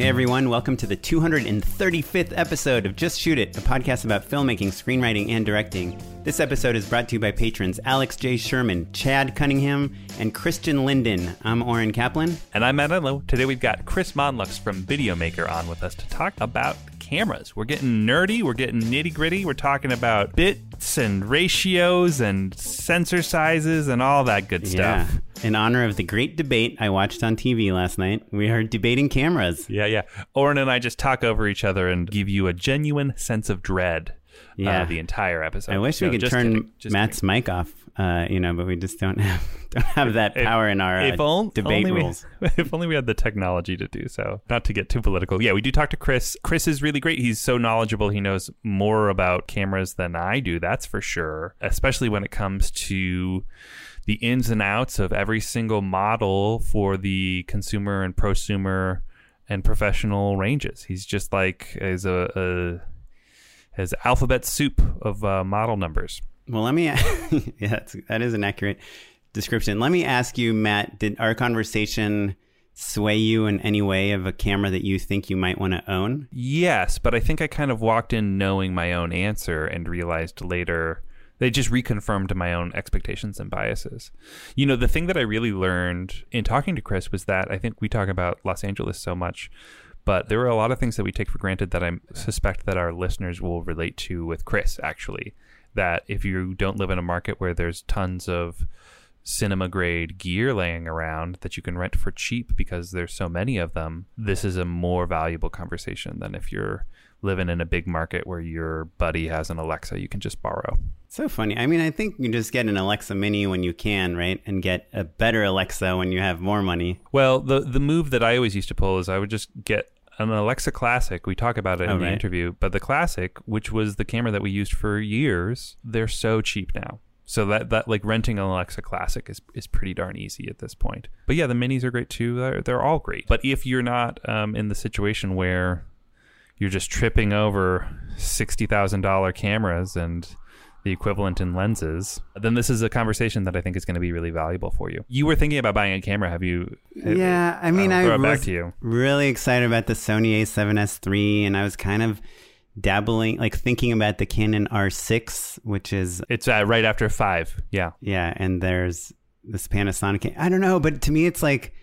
Hey everyone, welcome to the 235th episode of Just Shoot It, a podcast about filmmaking, screenwriting, and directing. This episode is brought to you by patrons Alex J. Sherman, Chad Cunningham, and Christian Linden. I'm Oren Kaplan. And I'm Matt Enlow. Today we've got Chris Monlux from Videomaker on with us to talk about cameras. We're getting nerdy, we're getting nitty gritty, we're talking about bits and ratios and sensor sizes and all that good Yeah. stuff. In honor of the great debate I watched on TV last night, we are debating cameras. Yeah, yeah. Oren and I just talk over each other and give you a genuine sense of dread Yeah. uh, the entire episode. I wish No, we could turn kidding, Matt's kidding. mic off, uh, you know, but we just don't have don't have that If- power in our uh, if on- debate only we- rules. if only we had the technology to do so. Not to get too political. Yeah, we do talk to Chris. Chris is really great. He's so knowledgeable. He knows more about cameras than I do, that's for sure. Especially when it comes to the ins and outs of every single model for the consumer and prosumer and professional ranges. He's just like as a, a as alphabet soup of uh, model numbers. Well, let me. yeah, that's, that is an accurate description. Let me ask you, Matt. Did our conversation sway you in any way of a camera that you think you might want to own? Yes, but I think I kind of walked in knowing my own answer and realized later they just reconfirmed my own expectations and biases. You know, the thing that I really learned in talking to Chris was that I think we talk about Los Angeles so much, but there are a lot of things that we take for granted that I suspect that our listeners will relate to with Chris, actually. That if you don't live in a market where there's tons of cinema grade gear laying around that you can rent for cheap because there's so many of them, this is a more valuable conversation than if you're living in a big market where your buddy has an Alexa you can just borrow. So funny. I mean, I think you just get an Alexa Mini when you can, right? And get a better Alexa when you have more money. Well, the the move that I always used to pull is I would just get an Alexa Classic. We talk about it in Oh, the right. interview, but the Classic, which was the camera that we used for years, they're so cheap now. So that, that like renting an Alexa Classic is, is pretty darn easy at this point. But yeah, the minis are great too. They're, they're all great. But if you're not um, in the situation where you're just tripping over sixty thousand dollar cameras and the equivalent in lenses, then this is a conversation that I think is going to be really valuable for you. You were thinking about buying a camera, have you? Yeah, I mean, I'll I was to you. really excited about the Sony A7S III, and I was kind of dabbling, like thinking about the Canon R6, which is It's uh, right after five. Yeah. yeah, and there's this Panasonic. I don't know, but to me, it's like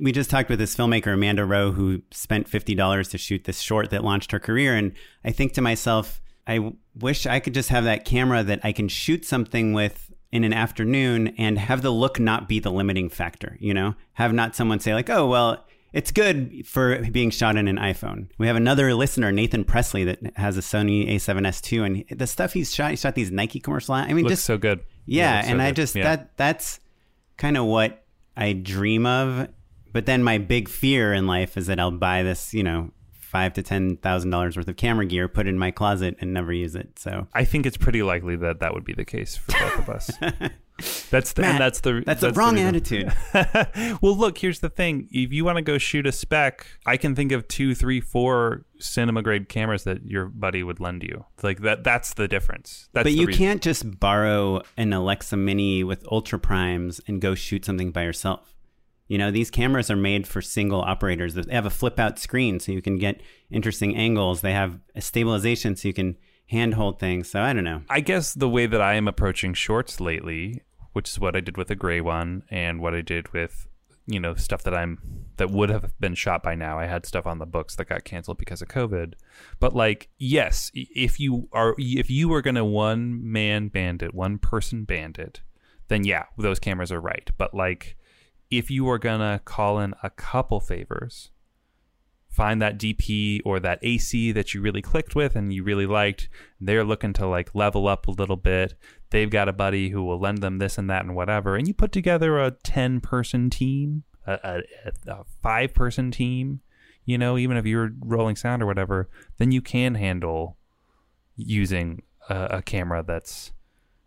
we just talked with this filmmaker Amanda Rowe who spent fifty dollars to shoot this short that launched her career, and I think to myself, I wish I could just have that camera that I can shoot something with in an afternoon and have the look not be the limiting factor. You know, have not someone say like, "Oh, well." It's good for being shot in an iPhone. We have another listener, Nathan Presley, that has a Sony A7S II, and the stuff he's shot, he shot these Nike commercials. I mean, Looks just so good. yeah, looks so and I good. just Yeah. that that's kind of what I dream of. But then my big fear in life is that I'll buy this, you know, five to ten thousand dollars worth of camera gear, put in my closet, and never use it. So I think it's pretty likely that that would be the case for both of us. That's the, Matt, and that's the that's, a the wrong reason. attitude. well, look, here's the thing. If you want to go shoot a spec, I can think of two, three, four cinema grade cameras that your buddy would lend you. Like that. That's the difference. That's but the you reason. can't just borrow an Alexa Mini with ultra primes and go shoot something by yourself. You know, these cameras are made for single operators. They have a flip out screen so you can get interesting angles. They have a stabilization so you can handhold things. So I don't know. I guess the way that I am approaching shorts lately, which is what I did with the gray one and what I did with, you know, stuff that I'm that would have been shot by now. I had stuff on the books that got canceled because of COVID. But like, yes, if you are if you were going to one man bandit, one person bandit, then yeah, those cameras are right. But like if you are going to call in a couple favors, find that DP or that AC that you really clicked with and you really liked. They're looking to like level up a little bit. They've got a buddy who will lend them this and that and whatever. And you put together a 10 person team, a, a, a five person team, you know, even if you're rolling sound or whatever, then you can handle using a, a camera that's.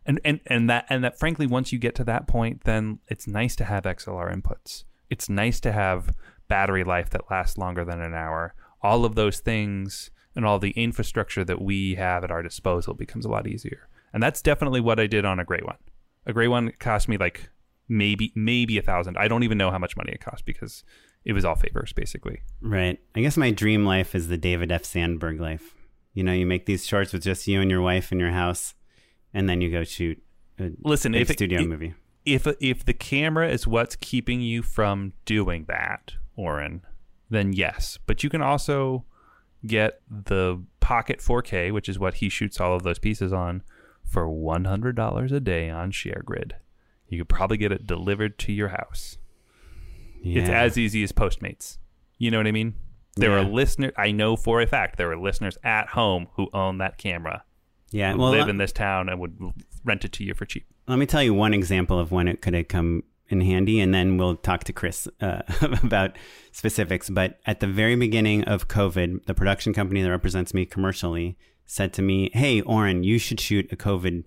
And, and and that and that frankly once you get to that point then it's nice to have XLR inputs. It's nice to have battery life that lasts longer than an hour. All of those things and all the infrastructure that we have at our disposal becomes a lot easier. And that's definitely what I did on a gray one. A gray one cost me like maybe maybe a thousand. I don't even know how much money it cost because it was all favors basically. Right. I guess my dream life is the David F. Sandberg life. You know, you make these shorts with just you and your wife in your house, and then you go shoot a Listen, if studio it- movie. If if the camera is what's keeping you from doing that, Oren, then yes. But you can also get the Pocket 4K, which is what he shoots all of those pieces on, for $100 a day on ShareGrid. You could probably get it delivered to your house. It's as easy as Postmates. You know what I mean? There are listeners, I know for a fact, there are listeners at home who own that camera, yeah. Well, live in this town and would rent it to you for cheap. let me tell you one example of when it could have come in handy, and then we'll talk to Chris uh, about specifics. But at the very beginning of COVID, the production company that represents me commercially said to me, "Hey, Oren, you should shoot a COVID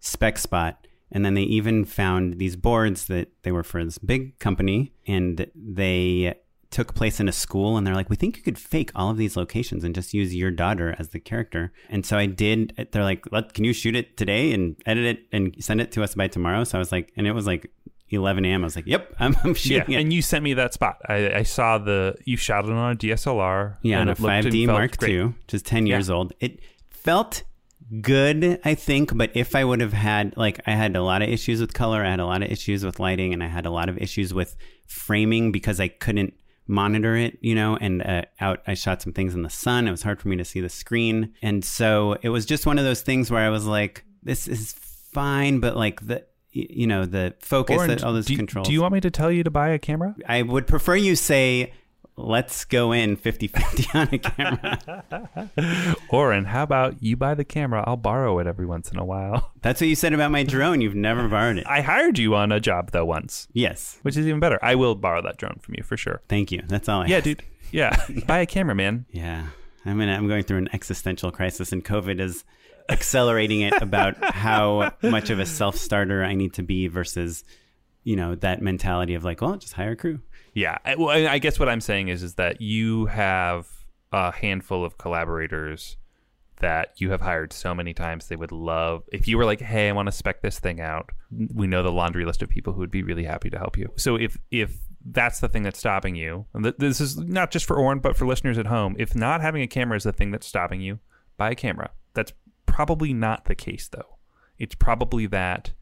spec spot." And then they even found these boards that they were for this big company, and they took place in a school. And they're like, "We think you could fake all of these locations and just use your daughter as the character." And so I did. They're like, Let, "Can you shoot it today and edit it and send it to us by tomorrow?" So I was like, and it was like 11 a.m. I was like, "Yep, I'm, I'm shooting yeah, it." and you sent me that spot. I, I saw the you shot it on a DSLR. Yeah, on a it looked and 5D Mark great. II, which is 10 years Yeah. old. It felt good, I think, but if I would have had, like, I had a lot of issues with color, I had a lot of issues with lighting, and I had a lot of issues with framing because I couldn't monitor it, you know, and uh, out, I shot some things in the sun. It was hard for me to see the screen. And so it was just one of those things where I was like, this is fine, but like the, you know, the focus, Oren, that all those do, controls. do you want me to tell you to buy a camera? I would prefer you say, let's go in 50 50 on a camera. Oren, how about you buy the camera? I'll borrow it every once in a while. That's what you said about my drone. You've never borrowed it. I hired you on a job though once, yes. which is even better. I will borrow that drone from you for sure. Thank you. That's all I Yeah, asked. dude. Yeah, buy a camera, man. Yeah. I'm in, I'm going through an existential crisis and COVID is accelerating it about how much of a self-starter I need to be versus you know that mentality of like, well, just hire a crew. Yeah. I, well, I guess what I'm saying is is that you have a handful of collaborators that you have hired so many times they would love if you were like hey i want to spec this thing out we know the laundry list of people who would be really happy to help you so if if that's the thing that's stopping you and th- this is not just for Oren but for listeners at home if not having a camera is the thing that's stopping you buy a camera that's probably not the case though it's probably that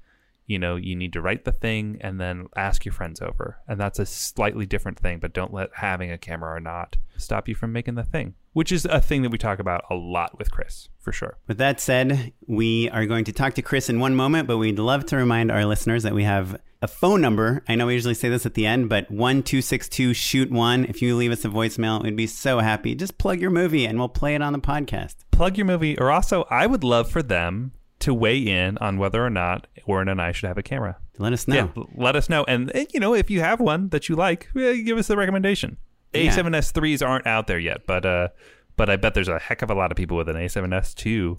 you know you need to write the thing and then ask your friends over and that's a slightly different thing but don't let having a camera or not stop you from making the thing which is a thing that we talk about a lot with chris for sure With that said, we are going to talk to Chris in one moment, but we'd love to remind our listeners that we have a phone number. I know we usually say this at the end, but 1262 shoot one. If you leave us a voicemail, we'd be so happy. Just plug your movie and we'll play it on the podcast. plug your movie or also i would love for them to weigh in on whether or not Oren and I should have a camera. Let us know. Yeah, let us know. And eh, you know, if you have one that you like, eh, give us the recommendation. Yeah. A7S3s aren't out there yet, but uh, but I bet there's a heck of a lot of people with an A7S2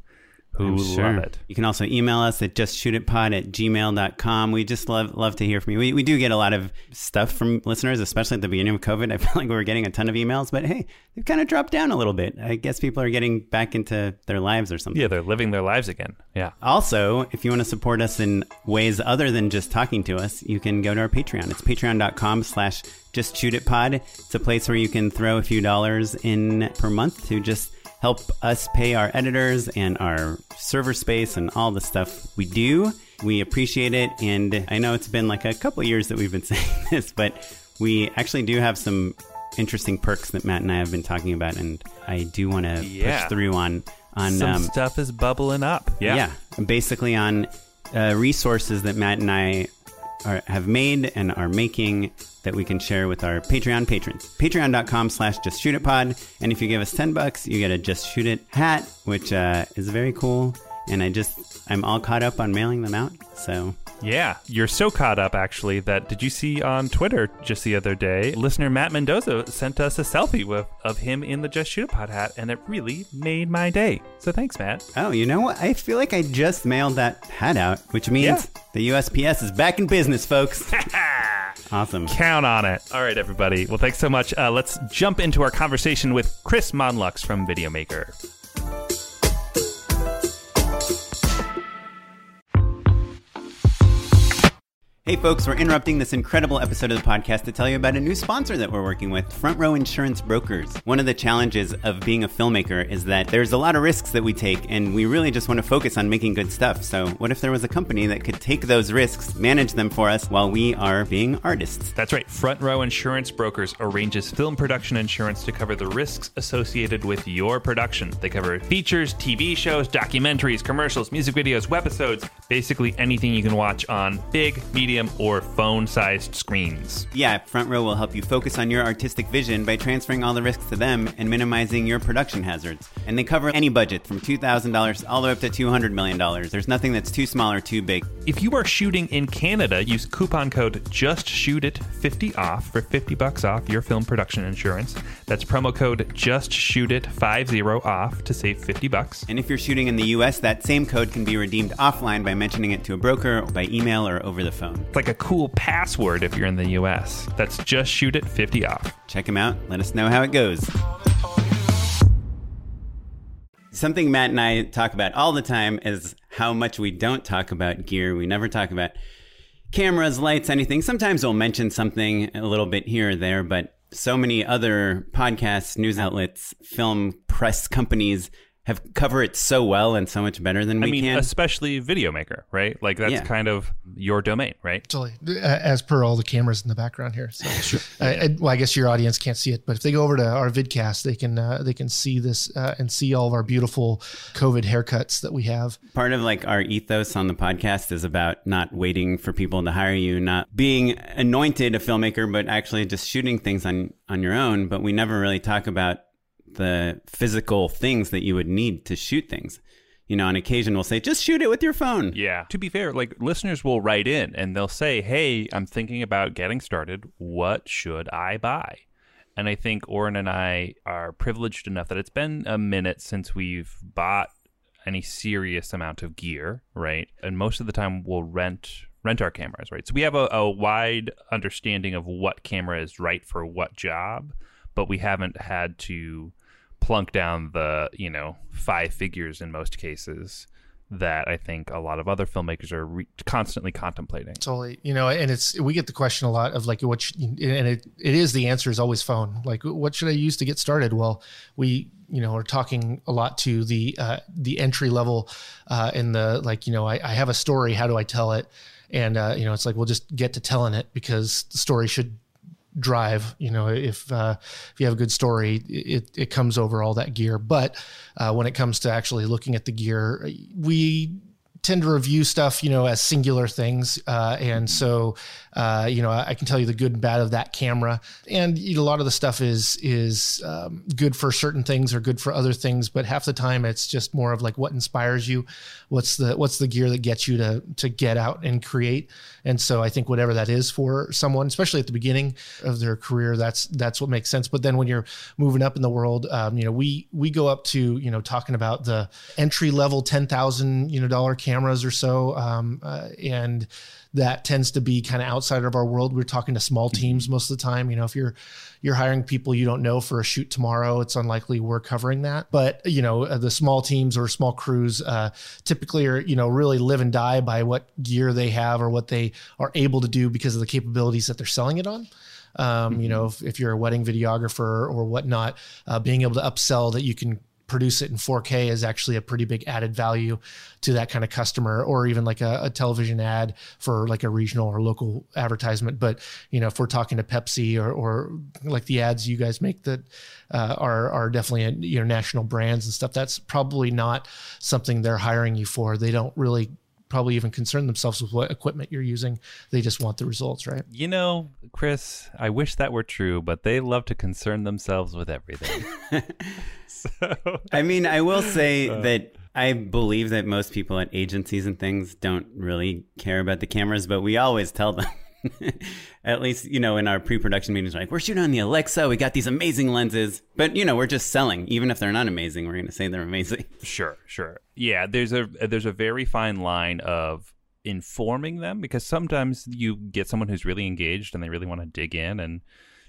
who sure. love it. You can also email us at justshootitpod at gmail.com. We just love love to hear from you. We, we do get a lot of stuff from listeners, especially at the beginning of COVID. I feel like we were getting a ton of emails, but hey, they've kind of dropped down a little bit. I guess people are getting back into their lives or something. Yeah, they're living their lives again. Yeah. Also, if you want to support us in ways other than just talking to us, you can go to our Patreon. It's patreon.com slash just shoot it pod. It's a place where you can throw a few dollars in per month to just help us pay our editors and our server space and all the stuff we do. We appreciate it. And I know it's been like a couple years that we've been saying this, but we actually do have some interesting perks that Matt and I have been talking about. And I do want to Yeah. push through on, on, Some um, stuff is bubbling up. Yeah. basically on uh, resources that Matt and I are, have made and are making that we can share with our Patreon patrons. Patreon.com slash just shoot it pod. And if you give us 10 bucks, you get a just shoot it hat, which uh, is very cool. And I just, I'm all caught up on mailing them out. So Yeah, you're so caught up actually that did you see on Twitter just the other day? Listener Matt Mendoza sent us a selfie with of him in the Just Shoot It Pod hat, and it really made my day. So thanks, Matt. Oh, you know what? I feel like I just mailed that hat out, which means Yeah. the USPS is back in business, folks. awesome. Count on it. All right, everybody. Well, thanks so much. Uh, let's jump into our conversation with Chris Monlux from Videomaker. Hey, folks, we're interrupting this incredible episode of the podcast to tell you about a new sponsor that we're working with Front Row Insurance Brokers. One of the challenges of being a filmmaker is that there's a lot of risks that we take, and we really just want to focus on making good stuff. So, what if there was a company that could take those risks, manage them for us while we are being artists? That's right. Front Row Insurance Brokers arranges film production insurance to cover the risks associated with your production. They cover features, TV shows, documentaries, commercials, music videos, webisodes, basically anything you can watch on big, medium, or phone sized screens. Yeah, Front Row will help you focus on your artistic vision by transferring all the risks to them and minimizing your production hazards. And they cover any budget from $2,000 all the way up to $200 million. There's nothing that's too small or too big. If you are shooting in Canada, use coupon code JustShootIt50 off for 50 bucks off your film production insurance. That's promo code JustShootIt50 off to save 50 bucks. And if you're shooting in the US, that same code can be redeemed offline by mentioning it to a broker, by email, or over the phone. It's like a cool password if you're in the US. That's just shoot it 50 off. Check them out. Let us know how it goes. Something Matt and I talk about all the time is how much we don't talk about gear. We never talk about cameras, lights, anything. Sometimes we'll mention something a little bit here or there, but so many other podcasts, news outlets, film press companies have cover it so well and so much better than I we mean, can. especially Videomaker, right? Like that's Yeah. kind of your domain, right? Totally, as per all the cameras in the background here. So, uh, and- well, I guess your audience can't see it, but if they go over to our vidcast, they can uh, they can see this uh, and see all of our beautiful COVID haircuts that we have. Part of like our ethos on the podcast is about not waiting for people to hire you, not being anointed a filmmaker, but actually just shooting things on on your own. But we never really talk about the physical things that you would need to shoot things. You know, on occasion we'll say, just shoot it with your phone. Yeah. To be fair, like listeners will write in and they'll say, "Hey, I'm thinking about getting started. What should I buy?" And I think Oren and I are privileged enough that it's been a minute since we've bought any serious amount of gear, right? And most of the time we'll rent rent our cameras, right? So we have a, a wide understanding of what camera is right for what job, but we haven't had to plunk down the, you know, five figures in most cases that I think a lot of other filmmakers are re- constantly contemplating. Totally, you know, and it's we get the question a lot of like, what, should, and it it is the answer is always phone. Like, what should I use to get started? Well, we you know are talking a lot to the uh, the entry level uh, in the like, you know, I, I have a story. How do I tell it? And uh, you know, it's like we'll just get to telling it because the story should drive you know if uh, if you have a good story it, it comes over all that gear but uh, when it comes to actually looking at the gear we tend to review stuff, you know, as singular things. Uh, and so, uh, you know, I, I can tell you the good and bad of that camera. And you know, a lot of the stuff is is um, good for certain things or good for other things. But half the time, it's just more of like what inspires you. What's the what's the gear that gets you to to get out and create. And so, I think whatever that is for someone, especially at the beginning of their career, that's that's what makes sense. But then when you're moving up in the world, um, you know, we we go up to you know talking about the entry level ten thousand you know dollar cameras or so, um, uh, and that tends to be kind of outside of our world. We're talking to small teams most of the time. You know, if you're you're hiring people you don't know for a shoot tomorrow, it's unlikely we're covering that. But you know, uh, the small teams or small crews uh, typically are you know really live and die by what gear they have or what they are able to do because of the capabilities that they're selling it on. Um, You know, if, if you're a wedding videographer or whatnot, uh, being able to upsell that you can produce it in 4K is actually a pretty big added value to that kind of customer, or even like a, a, television ad for like a regional or local advertisement. But you know, if we're talking to Pepsi or, or like the ads you guys make that uh, are are definitely you know national brands and stuff, that's probably not something they're hiring you for. They don't really probably even concern themselves with what equipment you're using. They just want the results, right? You know, Chris, I wish that were true, but they love to concern themselves with everything. so, I mean, I will say uh, that I believe that most people at agencies and things don't really care about the cameras, but we always tell them. At least, you know, in our pre-production meetings, like we're shooting on the Alexa, we got these amazing lenses, but you know, we're just selling. Even if they're not amazing, we're going to say they're amazing. Sure, sure. Yeah, there's a there's a very fine line of informing them because sometimes you get someone who's really engaged and they really want to dig in and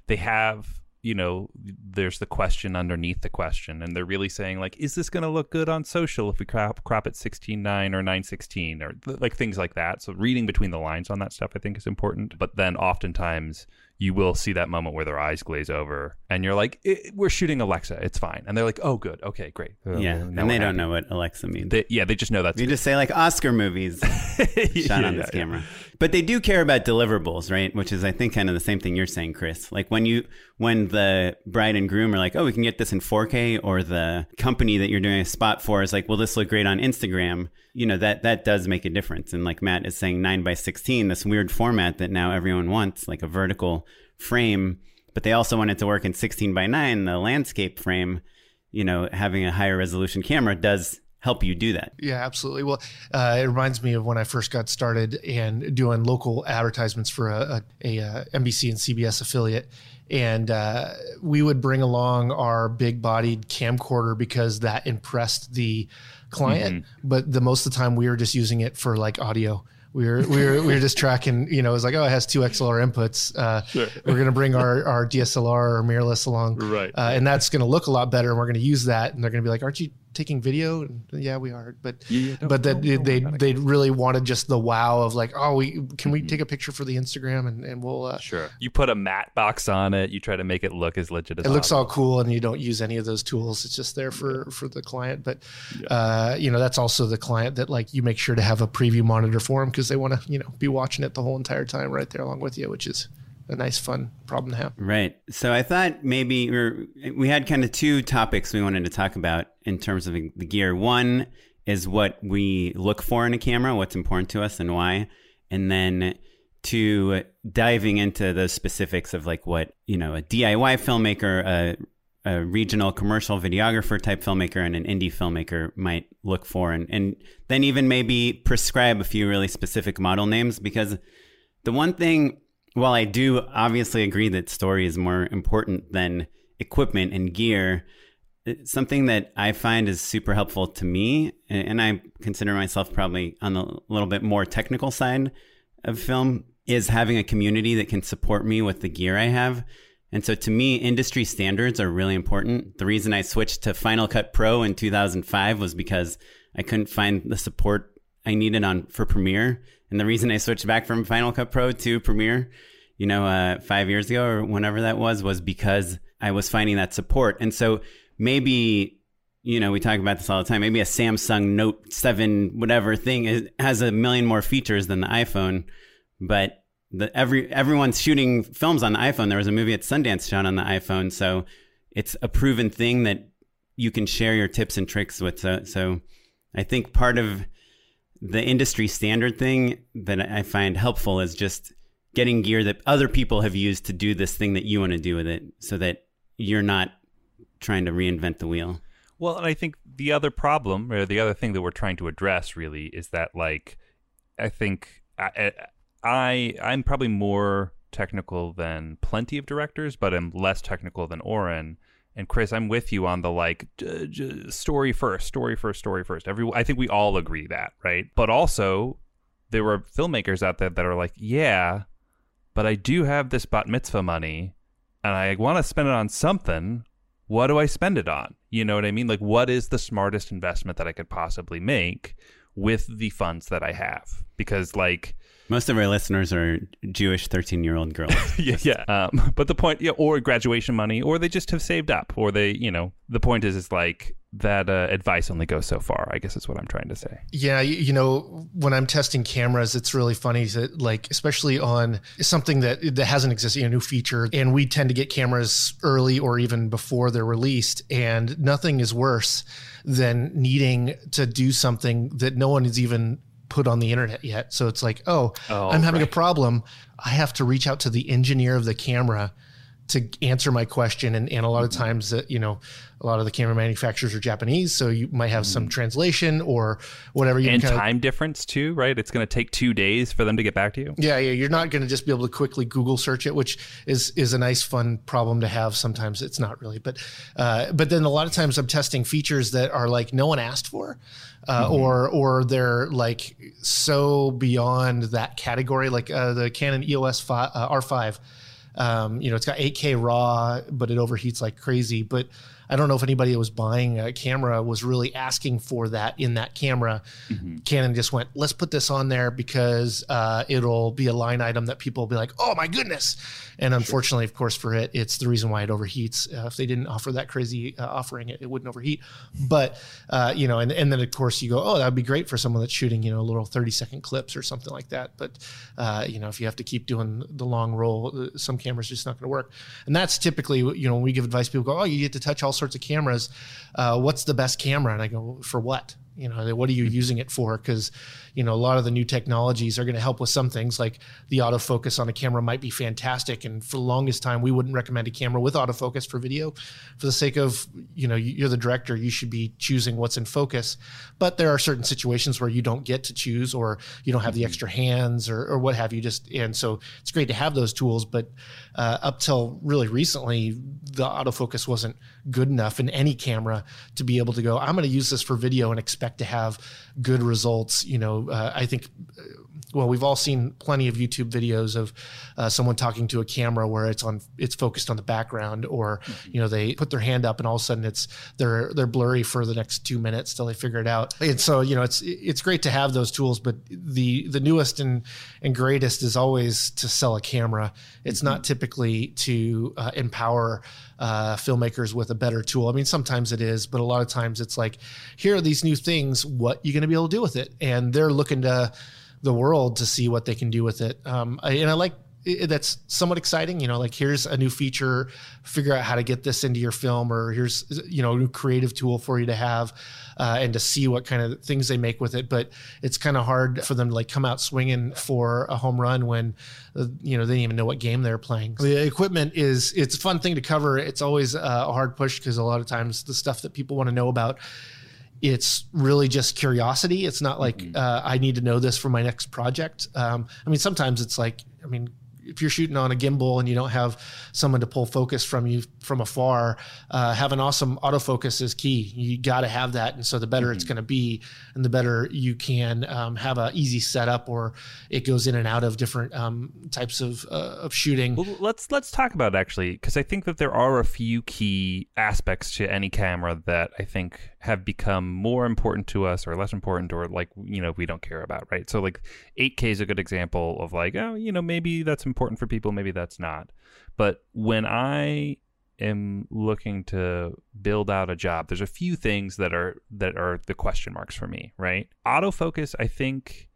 they have you know, there's the question underneath the question, and they're really saying like, is this going to look good on social if we crop crop at 16.9 or 916 or th- like things like that. So reading between the lines on that stuff, I think, is important. But then oftentimes you will see that moment where their eyes glaze over and you're like we're shooting alexa. It's fine. And they're like oh good. Okay great. Yeah and they don't know what alexa means. They, yeah they just know that you just say like oscar movies. Shot yeah, on this yeah, camera. Yeah. but they do care about deliverables right? Which is i think kind of the same thing you're saying chris. Like when you when the bride and groom are like oh we can get this in 4k or the company that you're doing a spot for is like will this look great on instagram you know that that does make a difference. And like matt is saying 9 by 16 this weird format that now everyone wants like a vertical frame but they also want it to work in 16 by 9 the landscape frame you know having a higher resolution camera does help you do that. Yeah absolutely. Well uh, it reminds me of when i first got started and doing local advertisements for a, a, a, a nbc and cbs affiliate. And uh, we would bring along our big bodied camcorder because that impressed the client, mm-hmm. but the most of the time we were just using it for like audio. We were we were we were just tracking. You know, it was like, oh, it has two XLR inputs. Uh, sure. We're gonna bring our our DSLR or mirrorless along, right? Uh, and that's gonna look a lot better, and we're gonna use that. And they're gonna be like, aren't you taking video? And yeah, we are. But yeah, but that they they, they really wanted just the wow of like, oh, we can mm-hmm. we take a picture for the Instagram and and we'll uh, sure. You put a matte box on it. You try to make it look as legit as it looks all cool, and you don't use any of those tools. It's just there for for the client. But yeah. uh, you know, that's also the client that like you make sure to have a preview monitor for them because they want to you know be watching it the whole entire time right there along with you, which is a nice, fun problem to have. Right. So I thought maybe we we had kind of two topics we wanted to talk about in terms of the gear. One is what we look for in a camera, what's important to us, and why, and then to diving into the specifics of like what you know a DIY filmmaker, a, a regional commercial videographer type filmmaker, and an indie filmmaker might look for, and and then even maybe prescribe a few really specific model names because the one thing while I do obviously agree that story is more important than equipment and gear, uh, something that I find is super helpful to me, and I consider myself probably on the little bit more technical side of film, is having a community that can support me with the gear I have. And so to me, industry standards are really important. The reason I switched to Final Cut Pro in 2005 was because I couldn't find the support I needed on for Premiere. And the reason I switched back from Final Cut Pro to Premiere, you know, uh, five years ago or whenever that was, was because I was finding that support. And so maybe, you know, we talk about this all the time. Maybe a Samsung Note 7, whatever thing is, has a million more features than the iPhone, but the, every everyone's shooting films on the iPhone. There was a movie at Sundance shot on the iPhone, so it's a proven thing that you can share your tips and tricks with. So, so I think part of the industry standard thing that I find helpful is just getting gear that other people have used to do this thing that you want to do with it so that you're not trying to reinvent the wheel. Well, and I think the other problem or the other thing that we're trying to address really is that like I think I, I I'm probably more technical than plenty of directors, but I'm less technical than Oren and Chris, I'm with you on the like j- j- story first, story first, story first. Every I think we all agree that, right? But also, there were filmmakers out there that are like, yeah, but I do have this bat mitzvah money, and I want to spend it on something. What do I spend it on? You know what I mean? Like, what is the smartest investment that I could possibly make with the funds that I have? Because, like, Most of our listeners are Jewish 13 year old girls. yeah, yeah. Um, but the point, yeah, or graduation money, or they just have saved up, or they, you know, the point is, is like that uh, advice only goes so far. I guess is what I'm trying to say. Yeah, you, you know, when I'm testing cameras, it's really funny that, like, especially on something that that hasn't existed, a new feature, and we tend to get cameras early or even before they're released, and nothing is worse than needing to do something that no one is even put on the internet yet. So it's like, oh, Oh, I'm having right. a problem. I have to reach out to the engineer of the camera to answer my question. And, and a lot of Mm-hmm. times that, you know, a lot of the camera manufacturers are Japanese. So you might have some translation or whatever. You Mm-hmm. and kind of- time difference too, right? It's going to take two days for them to get back to you. yeah, yeah, you're not going to just be able to quickly Google search it, which is is a nice, fun problem to have. Sometimes it's not really, but uh, but then a lot of times I'm testing features that are like no one asked for, uh, or or they're like so beyond that category, like uh, the Canon EOS 5, uh, R5. Um, you know, it's got 8K RAW, but it overheats like crazy. But I don't know if anybody that was buying a camera was really asking for that in that camera. Canon just went, let's put this on there because uh, it'll be a line item that people will be like, oh my goodness. And unfortunately, of course, for it, it's the reason why it overheats. Uh, if they didn't offer that crazy uh, offering, it, it wouldn't overheat. But, uh, you know, and, and then of course you go, oh, that'd be great for someone that's shooting, you know, little 30 second clips or something like that. But, uh, you know, if you have to keep doing the long roll, uh, some cameras just not going to work. And that's typically, you know, when we give advice, people go, oh, you get to touch all sorts of cameras. Uh, what's the best camera? And I go, for what? You know, what are you using it for? Because, you know, a lot of the new technologies are going to help with some things like the autofocus on a camera might be fantastic. And for the longest time, we wouldn't recommend a camera with autofocus for video for the sake of, you know, you're the director, you should be choosing what's in focus. But there are certain situations where you don't get to choose or you don't have the extra hands or, or what have you. Just, and so it's great to have those tools. But uh, up till really recently, the autofocus wasn't good enough in any camera to be able to go, I'm going to use this for video and expect to have good results. You know, uh, I think, uh, well, we've all seen plenty of YouTube videos of uh, someone talking to a camera where it's on, it's focused on the background, or you know, they put their hand up and all of a sudden it's they're they're blurry for the next two minutes till they figure it out. And so, you know, it's it's great to have those tools, but the the newest and and greatest is always to sell a camera. It's not typically to uh, empower uh, filmmakers with a better tool. I mean, sometimes it is, but a lot of times it's like, here are these new things. What you going to be able to do with it? And they're looking to the world to see what they can do with it. Um, I, and I like it, that's somewhat exciting. You know, like here's a new feature, figure out how to get this into your film, or here's you know a new creative tool for you to have, uh, and to see what kind of things they make with it. But it's kind of hard for them to like come out swinging for a home run when uh, you know they didn't even know what game they're playing. The equipment is it's a fun thing to cover. It's always uh, a hard push because a lot of times the stuff that people want to know about it's really just curiosity. It's not like uh, I need to know this for my next project. Um, I mean, sometimes it's like, I mean, if you're shooting on a gimbal and you don't have someone to pull focus from you from afar, uh, having awesome autofocus is key. You got to have that, and so the better it's going to be, and the better you can um, have a easy setup, or it goes in and out of different um, types of uh, of shooting. Well, let's let's talk about actually because I think that there are a few key aspects to any camera that I think have become more important to us or less important or like you know we don't care about, right? So like 8K is a good example of like oh you know maybe that's important for people, maybe that's not. But when I am looking to build out a job, there's a few things that are that are the question marks for me, right? Autofocus, I think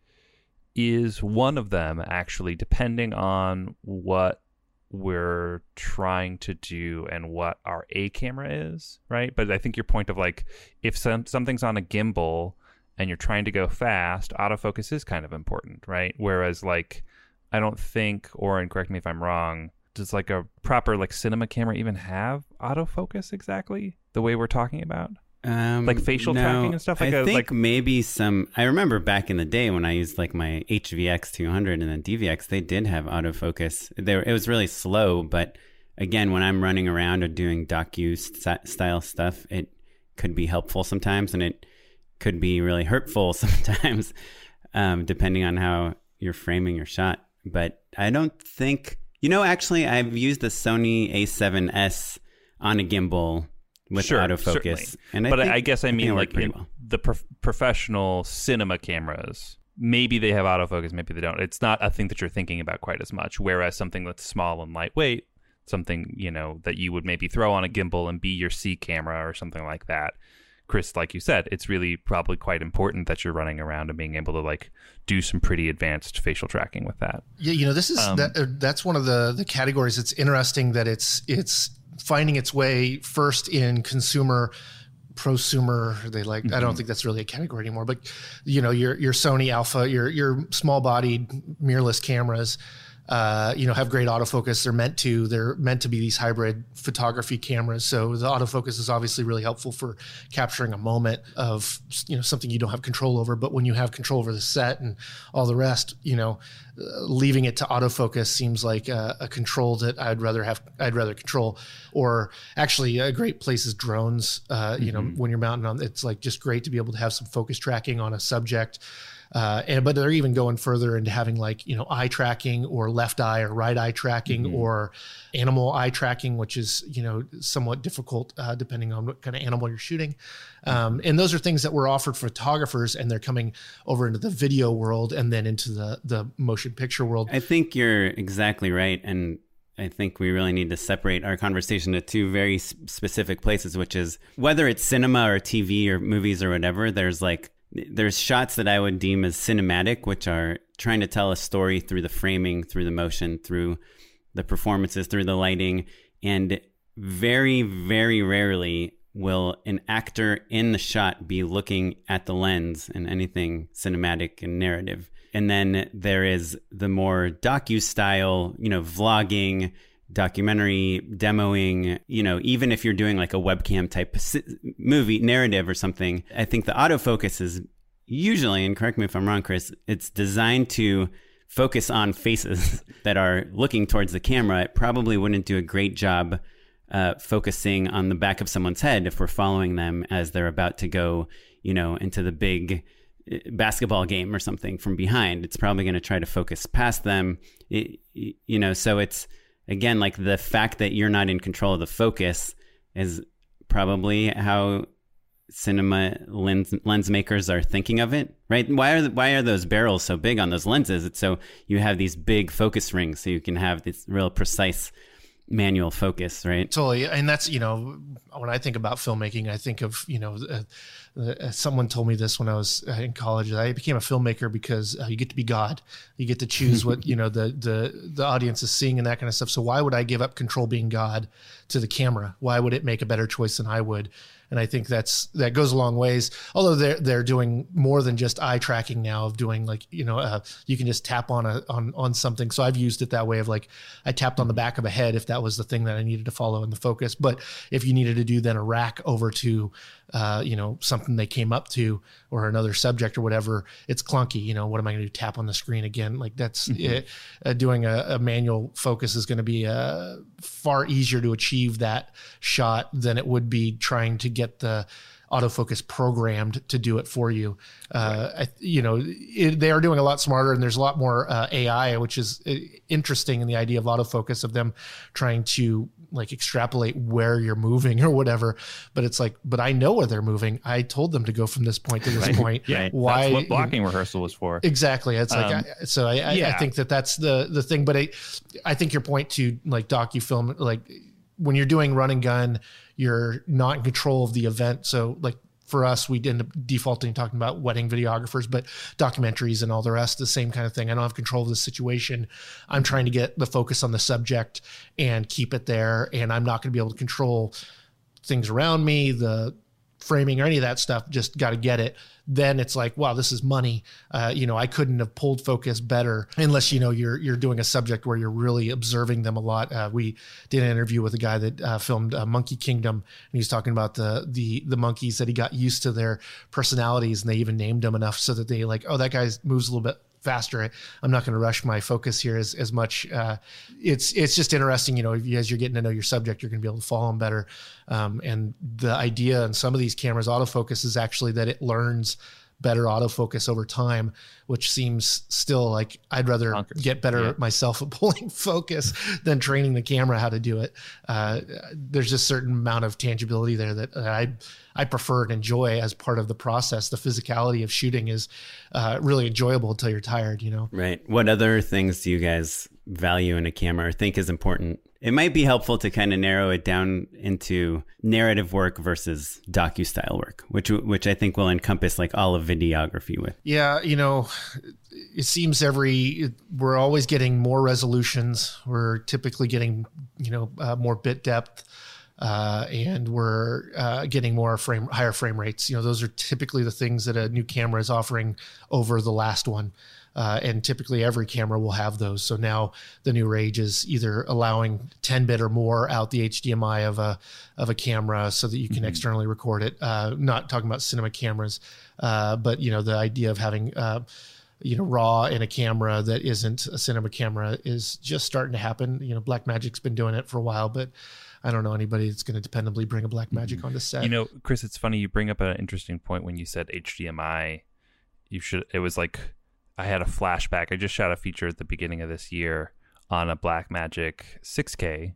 is one of them actually depending on what we're trying to do and what our A camera is, right? But I think your point of like if some something's on a gimbal and you're trying to go fast, autofocus is kind of important, right? Whereas like I don't think or and correct me if I'm wrong, does like a proper like cinema camera even have autofocus exactly the way we're talking about? Um, Like facial tracking and stuff? Like I a- think like- maybe some. I remember back in the day when I used like my HVX 200 and then DVX, they did have autofocus. There, it was really slow, but again, when I'm running around or doing docu st- style stuff, it could be helpful sometimes, and it could be really hurtful sometimes, um, depending on how you're framing your shot. But I don't think you know. Actually, I've used the Sony A7S on a gimbal with Sure, autofocus, certainly. and I but think- I guess I mean like in well. the prof- professional cinema cameras maybe they have autofocus, maybe they don't. It's not a thing that you're thinking about quite as much. Whereas something that's small and lightweight, something you know that you would maybe throw on a gimbal and be your C camera or something like that. Chris, like you said, it's really probably quite important that you're running around and being able to like do some pretty advanced facial tracking with that. Yeah, you know, this is um, that, uh, that's one of the the categories. It's interesting that it's it's finding its way first in consumer prosumer they like mm-hmm. i don't mm-hmm. think that's really a category anymore but you know your your sony alpha your your small bodied mirrorless cameras uh, you know, have great autofocus. They're meant to. They're meant to be these hybrid photography cameras. So the autofocus is obviously really helpful for capturing a moment of you know something you don't have control over. But when you have control over the set and all the rest, you know, leaving it to autofocus seems like a, a, control that I'd rather have. I'd rather control. Or actually, a great place is drones. Uh, you mm-hmm. know, when you're mounting on, it's like just great to be able to have some focus tracking on a subject. Uh, and but they're even going further into having like you know eye tracking or left eye or right eye tracking mm-hmm. or animal eye tracking, which is you know somewhat difficult uh, depending on what kind of animal you're shooting. Um, and those are things that were offered photographers, and they're coming over into the video world and then into the the motion picture world. I think you're exactly right, and I think we really need to separate our conversation to two very specific places, which is whether it's cinema or TV or movies or whatever, there's like there's shots that I would deem as cinematic, which are trying to tell a story through the framing, through the motion, through the performances, through the lighting. And very, very rarely will an actor in the shot be looking at the lens in anything cinematic and narrative. And then there is the more docu style, you know, vlogging, documentary demoing you know even if you're doing like a webcam type movie narrative or something i think the autofocus is usually and correct me if i'm wrong chris it's designed to focus on faces that are looking towards the camera. It probably wouldn't do a great job uh, focusing on the back of someone's head if we're following them as they're about to go you know into the big basketball game or something from behind it's probably going to try to focus past them it, you know so it's again, like the fact that you're not in control of the focus is probably how cinema lens lens makers are thinking of it, right? Why are the, why are those barrels so big on those lenses? It's so you have these big focus rings, so you can have this real precise manual focus, right? Totally, and that's you know when I think about filmmaking, I think of you know. Uh, uh, someone told me this when I was uh, in college. I became a filmmaker because uh, you get to be God. You get to choose what you know the the the audience is seeing and that kind of stuff. So why would I give up control being God to the camera? Why would it make a better choice than I would? and I think that's that goes a long ways. Although they're they're doing more than just eye tracking now of doing like you know uh, you can just tap on a on on something. So I've used it that way of like I tapped on the back of a head if that was the thing that I needed to follow in the focus. But if you needed to do then a rack over to uh, you know something they came up to or another subject or whatever, it's clunky. You know what am I going to do? Tap on the screen again? Like that's mm-hmm. it, uh, doing a, a, manual focus is going to be uh, far easier to achieve that shot than it would be trying to get the autofocus programmed to do it for you. Uh, I, you know, it, they are doing a lot smarter, and there's a lot more uh, AI, which is uh, interesting in the idea of autofocus of them trying to like extrapolate where you're moving or whatever. But it's like, but I know where they're moving. I told them to go from this point to this right. point. yeah, why? That's what blocking rehearsal was for. Exactly. It's like um, I, so. I, yeah. I, think that that's the the thing. But I, I think your point to like docu film, like when you're doing run and gun, you're not in control of the event. So like for us, we end up defaulting talking about wedding videographers, but documentaries and all the rest, the same kind of thing. I don't have control of the situation. I'm trying to get the focus on the subject and keep it there. And I'm not going to be able to control things around me, the framing or any of that stuff. Just got to get it then it's like, wow, this is money. Uh, you know, I couldn't have pulled focus better unless you know you're you're doing a subject where you're really observing them a lot. Uh, we did an interview with a guy that uh, filmed uh, Monkey Kingdom, and he's talking about the the the monkeys that he got used to their personalities, and they even named them enough so that they like, oh, that guy moves a little bit faster. I'm not going to rush my focus here as, as much. Uh, it's it's just interesting, you know, as you're getting to know your subject, you're going to be able to follow them better. Um, and the idea in some of these cameras, autofocus, is actually that it learns better autofocus over time, which seems still like I'd rather Bonkers. get better Yeah. myself at pulling focus than training the camera how to do it. Uh, there's just certain amount of tangibility there that I I prefer and enjoy as part of the process. The physicality of shooting is uh, really enjoyable until you're tired. You know. Right. What other things do you guys value in a camera or think is important? It might be helpful to kind of narrow it down into narrative work versus docu style work, which which I think will encompass like all of videography with. Yeah, you know, it seems every we're always getting more resolutions. We're typically getting you know uh, more bit depth, uh, and we're uh, getting more frame higher frame rates. You know, those are typically the things that a new camera is offering over the last one. Uh, and typically every camera will have those. So now the new Rage is either allowing 10 bit or more out the HDMI of a of a camera so that you can externally record it. Uh, not talking about cinema cameras, uh, but you know the idea of having uh, you know raw in a camera that isn't a cinema camera is just starting to happen. You know, Blackmagic's been doing it for a while, but I don't know anybody that's going to dependably bring a black Blackmagic onto set. You know, Chris, it's funny you bring up an interesting point when you said HDMI. You should. It was like I had a flashback. I just shot a feature at the beginning of this year on a Blackmagic 6K,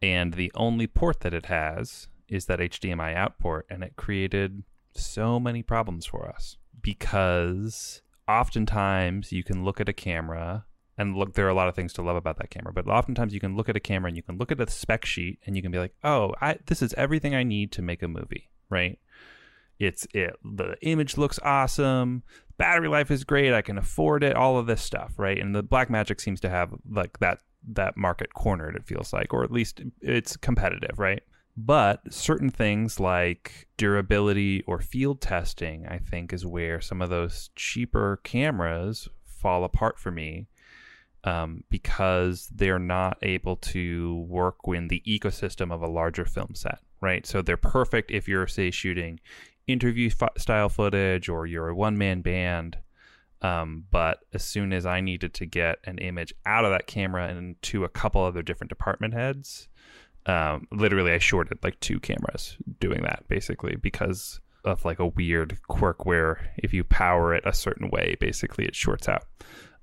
and the only port that it has is that HDMI out port, and it created so many problems for us because oftentimes you can look at a camera and look there are a lot of things to love about that camera but oftentimes you can look at a camera and you can look at a spec sheet and you can be like oh I, this is everything i need to make a movie right it's it the image looks awesome. Battery life is great. I can afford it. All of this stuff right? And the Blackmagic seems to have like that that market cornered it feels like or at least it's competitive right? But certain things like durability or field testing i think is where some of those cheaper cameras fall apart for me um, because they're not able to work in the ecosystem of a larger film set, right? So they're perfect if you're, say, shooting interview f- style footage or you're a one man band. Um, but as soon as I needed to get an image out of that camera and into a couple other different department heads, um, literally I shorted like two cameras doing that basically because of like a weird quirk where if you power it a certain way, basically it shorts out.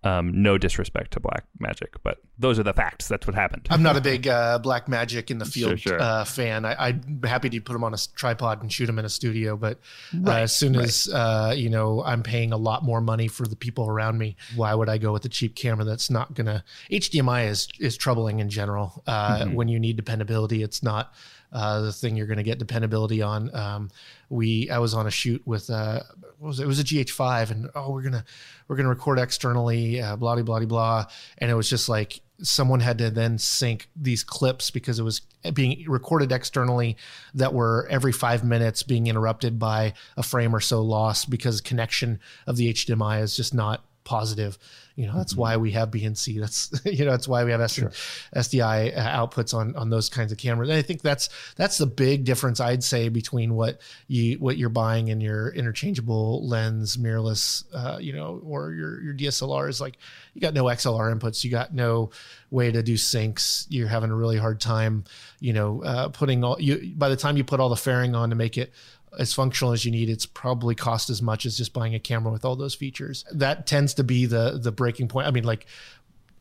Um, no disrespect to Black Magic, but those are the facts. That's what happened. I'm not a big uh, Blackmagic in the field sure. Uh, fan. I, I'm happy to put them on a tripod and shoot them in a studio, but uh, as soon as uh, you know I'm paying a lot more money for the people around me, why would I go with a cheap camera that's not gonna? HDMI is is troubling in general. Uh, When you need dependability, it's not uh, the thing you're going to get dependability on. Um, we I was on a shoot with uh, what was it? It was a GH5, and oh, we're gonna we're gonna record externally, uh, blah blah blah blah, and it was just like someone had to then sync these clips because it was being recorded externally that were every five minutes being interrupted by a frame or so lost because connection of the HDMI is just not positive. You know, that's why we have BNC. That's you know, that's why we have S- SDI uh, outputs on on those kinds of cameras. And I think that's that's the big difference I'd say between what you what you're buying in your interchangeable lens mirrorless, uh, you know, or your your DSLR is like you got no XLR inputs, you got no way to do syncs. You're having a really hard time, you know, uh, putting all you by the time you put all the fairing on to make it as functional as you need, it's probably cost as much as just buying a camera with all those features. That tends to be the the breaking point. I mean, like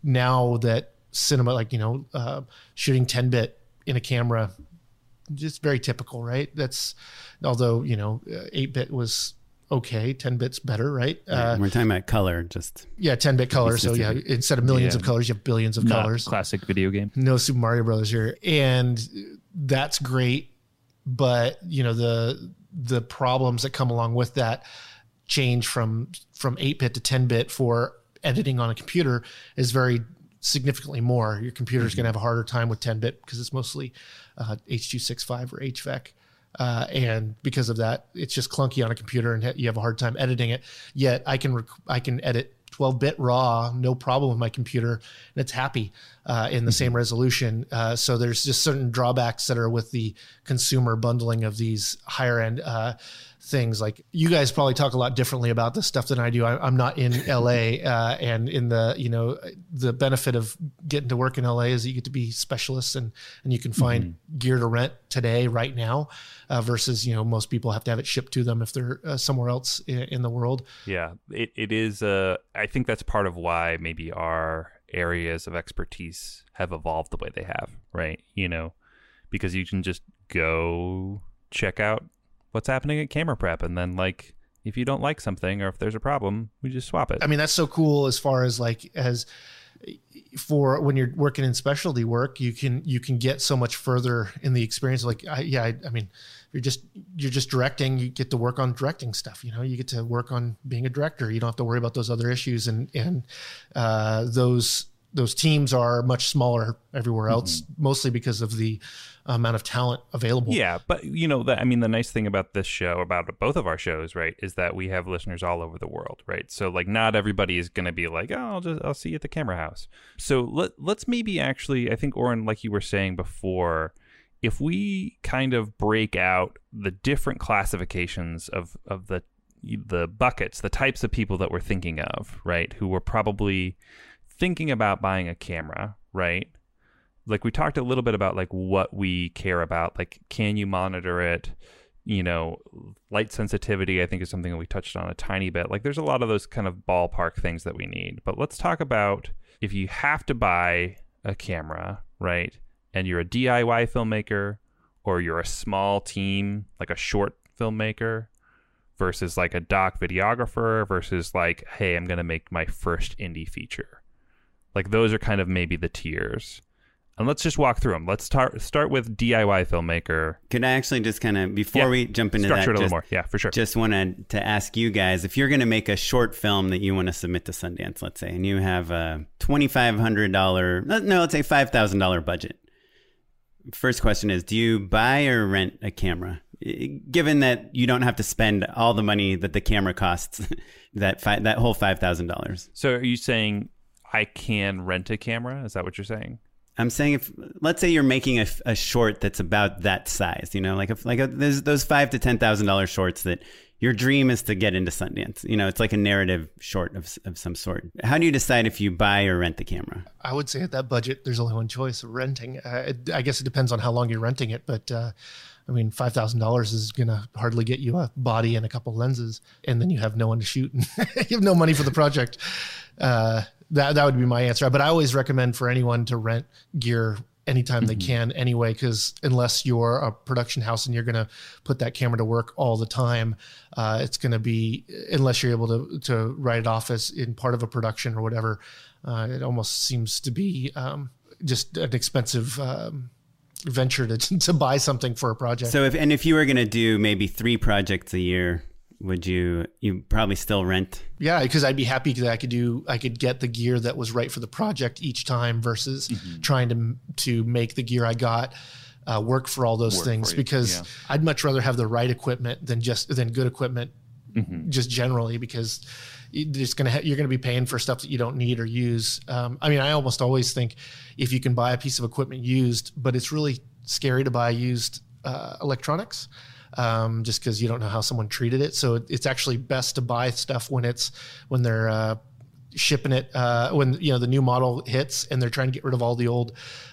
now that cinema, like you know, uh, shooting 10 bit in a camera, just very typical, right? That's although you know, 8 bit was okay, 10 bits better, right? Uh, We're talking about color, just yeah, 10 bit color. So yeah, instead of millions of colors, you have billions of Not colors classic video game. no Super Mario Brothers here, and that's great. But you know the the problems that come along with that change from from eight bit to ten bit for editing on a computer is very significantly more. Your computer's going to have a harder time with ten bit because it's mostly uh, H.265 or HEVC. Uh, and because of that, it's just clunky on a computer, and you have a hard time editing it. Yet I can rec- I can edit 12 bit raw, no problem with my computer, and it's happy uh, in the same resolution. Uh, so there's just certain drawbacks that are with the consumer bundling of these higher end uh, things like you guys probably talk a lot differently about this stuff than I do. I, am not in LA, uh, and in the you know the benefit of getting to work in LA is you get to be specialists and and you can find mm-hmm. gear to rent today right now, uh, versus you know most people have to have it shipped to them if they're uh, somewhere else in, in, the world. Yeah, it it is. Uh, I think that's part of why maybe our areas of expertise have evolved the way they have, right? You know, because you can just go check out what's happening at camera prep. And then like if you don't like something or if there's a problem we just swap it. I mean that's so cool as far as like as for when you're working in specialty work you can you can get so much further in the experience. Like I, yeah I, I, mean you're just you're just directing. You get to work on directing stuff you know? You get to work on being a director. You don't have to worry about those other issues. And and uh, those those teams are much smaller everywhere else mm-hmm. mostly because of the amount of talent available. Yeah, but you know, the, I mean, the nice thing about this show, about both of our shows, right, is that we have listeners all over the world, right? So like, not everybody is going to be like, oh, I'll just I'll see you at the camera house. So let let's maybe actually, I think, Oren, like you were saying before, if we kind of break out the different classifications of of the the buckets, the types of people that we're thinking of, right, who were probably thinking about buying a camera, right? Like we talked a little bit about like what we care about like can you monitor it? You know light sensitivity i think is something that we touched on a tiny bit. Like there's a lot of those kind of ballpark things that we need. But let's talk about if you have to buy a camera right and you're a diy filmmaker or you're a small team like a short filmmaker versus like a doc videographer versus like hey i'm going to make my first indie feature. Like those are kind of maybe the tiers and let's just walk through them. Let's start start with DIY filmmaker. Could I actually just kind of before yeah. we jump into Structure that, a little more? Yeah, for sure. Just wanted to ask you guys if you're going to make a short film that you want to submit to Sundance, let's say, and you have a twenty five hundred dollar, no, let's say five thousand dollar budget. First question is: Do you buy or rent a camera? Given that you don't have to spend all the money that the camera costs, that fi- that whole five thousand dollars. So, are you saying I can rent a camera? Is that what you're saying? I'm saying if let's say you're making a, a short that's about that size, you know, like a, like a, there's those five to ten thousand dollar shorts that your dream is to get into Sundance. You know, it's like a narrative short of of some sort. How do you decide if you buy or rent the camera? I would say at that budget, there's only one choice: renting. Uh, it, I guess it depends on how long you're renting it, but. Uh, I mean, five thousand dollars is gonna hardly get you a body and a couple lenses, and then you have no one to shoot, and you have no money for the project. Uh, that that would be my answer. But I always recommend for anyone to rent gear anytime mm-hmm. they can anyway because unless you're a production house and you're going to put that camera to work all the time uh, it's going to be unless you're able to to write it off as in part of a production or whatever uh, it almost seems to be um, just an expensive um, venture to to buy something for a project so if and if you were going to do maybe three projects a year would you you probably still rent yeah because i'd be happy that i could do i could get the gear that was right for the project each time versus mm-hmm. trying to to make the gear i got uh, work for all those work things because yeah. i'd much rather have the right equipment than just than good equipment mm-hmm. just generally because it's gonna ha- you're gonna be paying for stuff that you don't need or use um, i mean i almost always think if you can buy a piece of equipment used but it's really scary to buy used uh, electronics um, just because you don't know how someone treated it. So it's actually best to buy stuff when it's when they're uh, shipping it uh, when you know the new model hits and they're trying to get rid of all the old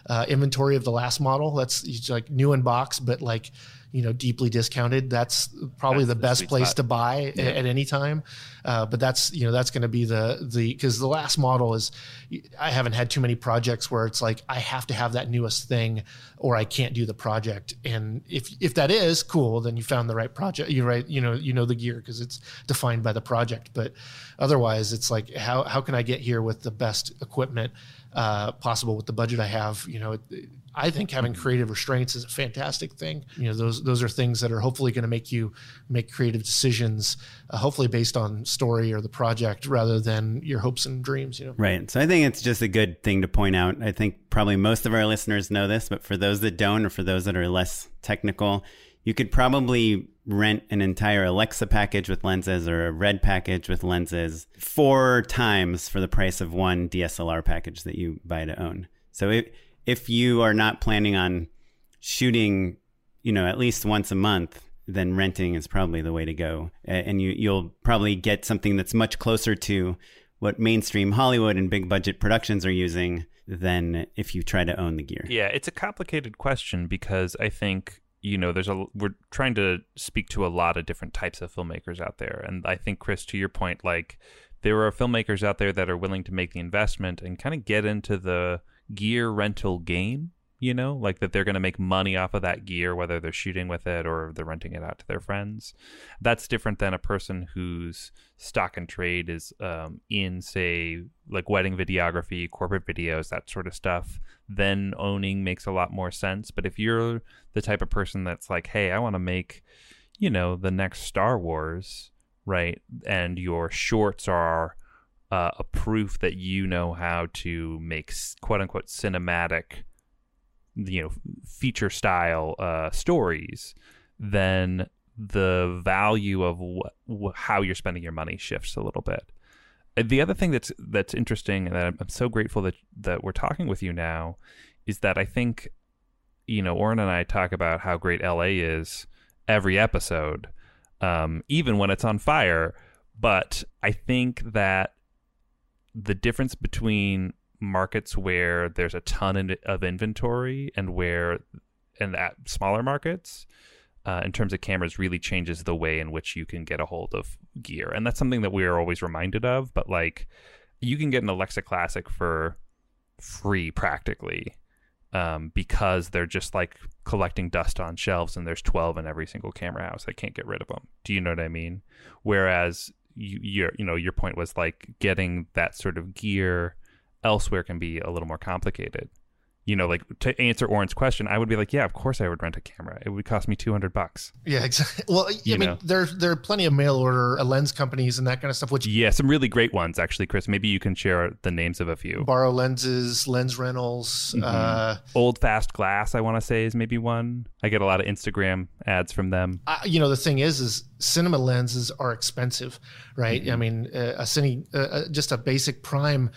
uh, inventory of the last model. That's like new in box, but like you know deeply discounted that's probably that's the best place spot. to buy yeah. at, at, any time uh, but that's you know that's going to be the the because the last model is i haven't had too many projects where it's like i have to have that newest thing or i can't do the project and if if that is cool then you found the right project you right you know you know the gear because it's defined by the project but otherwise it's like how how can i get here with the best equipment uh, possible with the budget I have. You know, I think having creative restraints is a fantastic thing. You know, those those are things that are hopefully going to make you make creative decisions, uh, hopefully based on story or the project rather than your hopes and dreams. You know, right. So I think it's just a good thing to point out. I think probably most of our listeners know this, but for those that don't, or for those that are less technical, you could probably rent an entire Alexa package with lenses or a red package with lenses four times for the price of one DSLR package that you buy to own. So it if you are not planning on shooting, you know, at least once a month, then renting is probably the way to go. And you, you'll probably get something that's much closer to what mainstream Hollywood and big budget productions are using than if you try to own the gear. Yeah, it's a complicated question because I think you know there's a we're trying to speak to a lot of different types of filmmakers out there. And I think Chris to your point like there are filmmakers out there that are willing to make the investment and kind of get into the gear rental game you know, like that they're going to make money off of that gear, whether they're shooting with it or they're renting it out to their friends. That's different than a person whose stock and trade is um, in, say, like wedding videography, corporate videos, that sort of stuff. Then owning makes a lot more sense. But if you're the type of person that's like, hey, I want to make, you know, the next Star Wars, right? And your shorts are. Uh, a proof that you know how to make quote unquote cinematic you know feature style uh, stories, then the value of wh- how you're spending your money shifts a little bit. The other thing that's that's interesting and that I'm, I'm so grateful that that we're talking with you now is that I think you know Oren and I talk about how great LA is every episode, um, even when it's on fire. But I think that the difference between markets where there's a ton of inventory and where and at smaller markets uh, in terms of cameras really changes the way in which you can get a hold of gear. And that's something that we are always reminded of but like you can get an alexa classic for free practically um, because they're just like collecting dust on shelves and there's 12 in every single camera house. They can't get rid of them do you know what i mean? Whereas you, your you know your point was like getting that sort of gear elsewhere can be a little more complicated. You know, like to answer Oren's question, I would be like, yeah, of course I would rent a camera. It would cost me 200 bucks. Yeah, exactly. Well, I you mean, know? there there are plenty of mail order uh, lens companies and that kind of stuff. Which yeah, some really great ones actually, Chris. Maybe you can share the names of a few. Borrow lenses, lens rentals. Mm-hmm. Uh, Old Fast Glass, I want to say, is maybe one. I get a lot of Instagram ads from them. Uh, you know, the thing is, is cinema lenses are expensive, right? Mm-hmm. I mean, uh, a cine, uh, uh, just a basic prime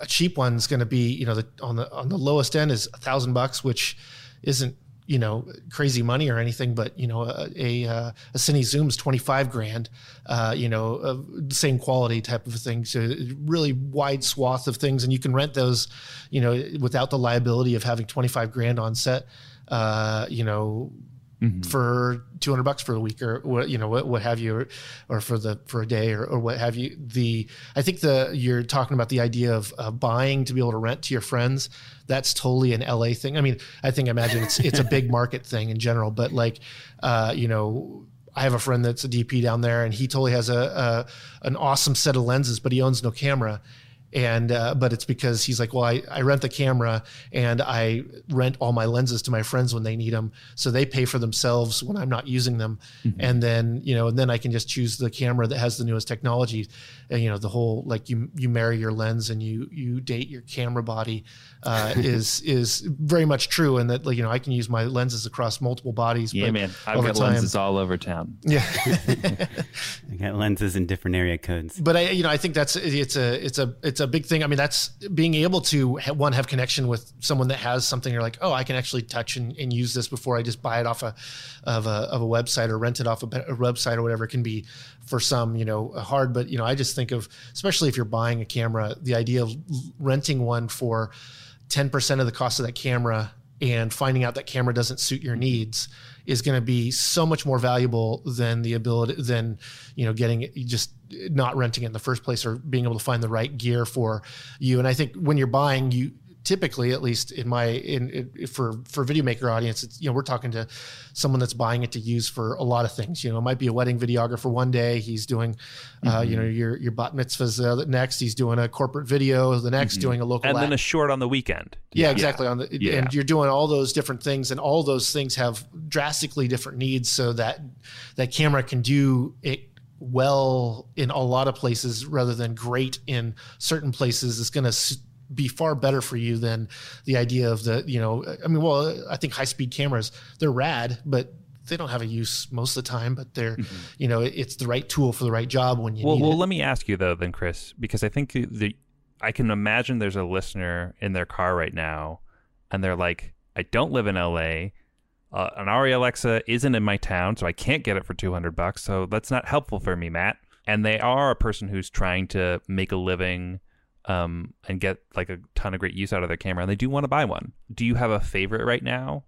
a cheap one's going to be you know the on the on the lowest end is a thousand bucks which isn't you know crazy money or anything but you know a a, uh, a cine zoom's 25 grand uh, you know uh, same quality type of thing. So really wide swath of things and you can rent those you know without the liability of having 25 grand on set uh, you know mm-hmm. for 200 bucks for a week or what you know what, what have you or, or for the for a day or, or what have you. The i think the you're talking about the idea of uh, buying to be able to rent to your friends. That's totally an la thing. I mean i think I imagine it's it's a big market thing in general but like uh, you know I have a friend that's a DP down there, and he totally has a, a an awesome set of lenses, but he owns no camera and uh, but it's because he's like well I, I rent the camera and i rent all my lenses to my friends when they need them so they pay for themselves when i'm not using them. Mm-hmm. and then you know and then i can just choose the camera that has the newest technology. And you know the whole like you you marry your lens and you you date your camera body uh, is is very much true and that like you know i can use my lenses across multiple bodies yeah man. I've got time. lenses all over town. Yeah. I got lenses in different area codes. But i you know i think that's it's a it's a it's it's a big thing. I mean, that's being able to one have connection with someone that has something. You're like, oh, I can actually touch and, and use this before I just buy it off a of a of a website or rent it off a, a website or whatever. It can be for some, you know, hard. But you know, I just think of especially if you're buying a camera, the idea of renting one for ten percent of the cost of that camera and finding out that camera doesn't suit your needs is going to be so much more valuable than the ability than you know getting just not renting it in the first place or being able to find the right gear for you and i think when you're buying you typically at least in my in, in, for for video maker audience it's you know we're talking to someone that's buying it to use for a lot of things you know it might be a wedding videographer one day he's doing mm-hmm. uh, you know your your bat mitzvahs uh, next he's doing a corporate video the next mm-hmm. doing a local and then a short on the weekend yeah, yeah. exactly on the yeah. and you're doing all those different things and all those things have drastically different needs so that that camera can do it well in a lot of places rather than great in certain places is going to be far better for you than the idea of the you know i mean well i think high speed cameras they're rad but they don't have a use most of the time but they're mm-hmm. you know it's the right tool for the right job when you well, well it. let me ask you though then chris because i think the i can imagine there's a listener in their car right now and they're like i don't live in la uh, an Arri Alexa isn't in my town, so I can't get it for 200 bucks. So that's not helpful for me, Matt. And they are a person who's trying to make a living um, and get like a ton of great use out of their camera, and they do want to buy one. Do you have a favorite right now?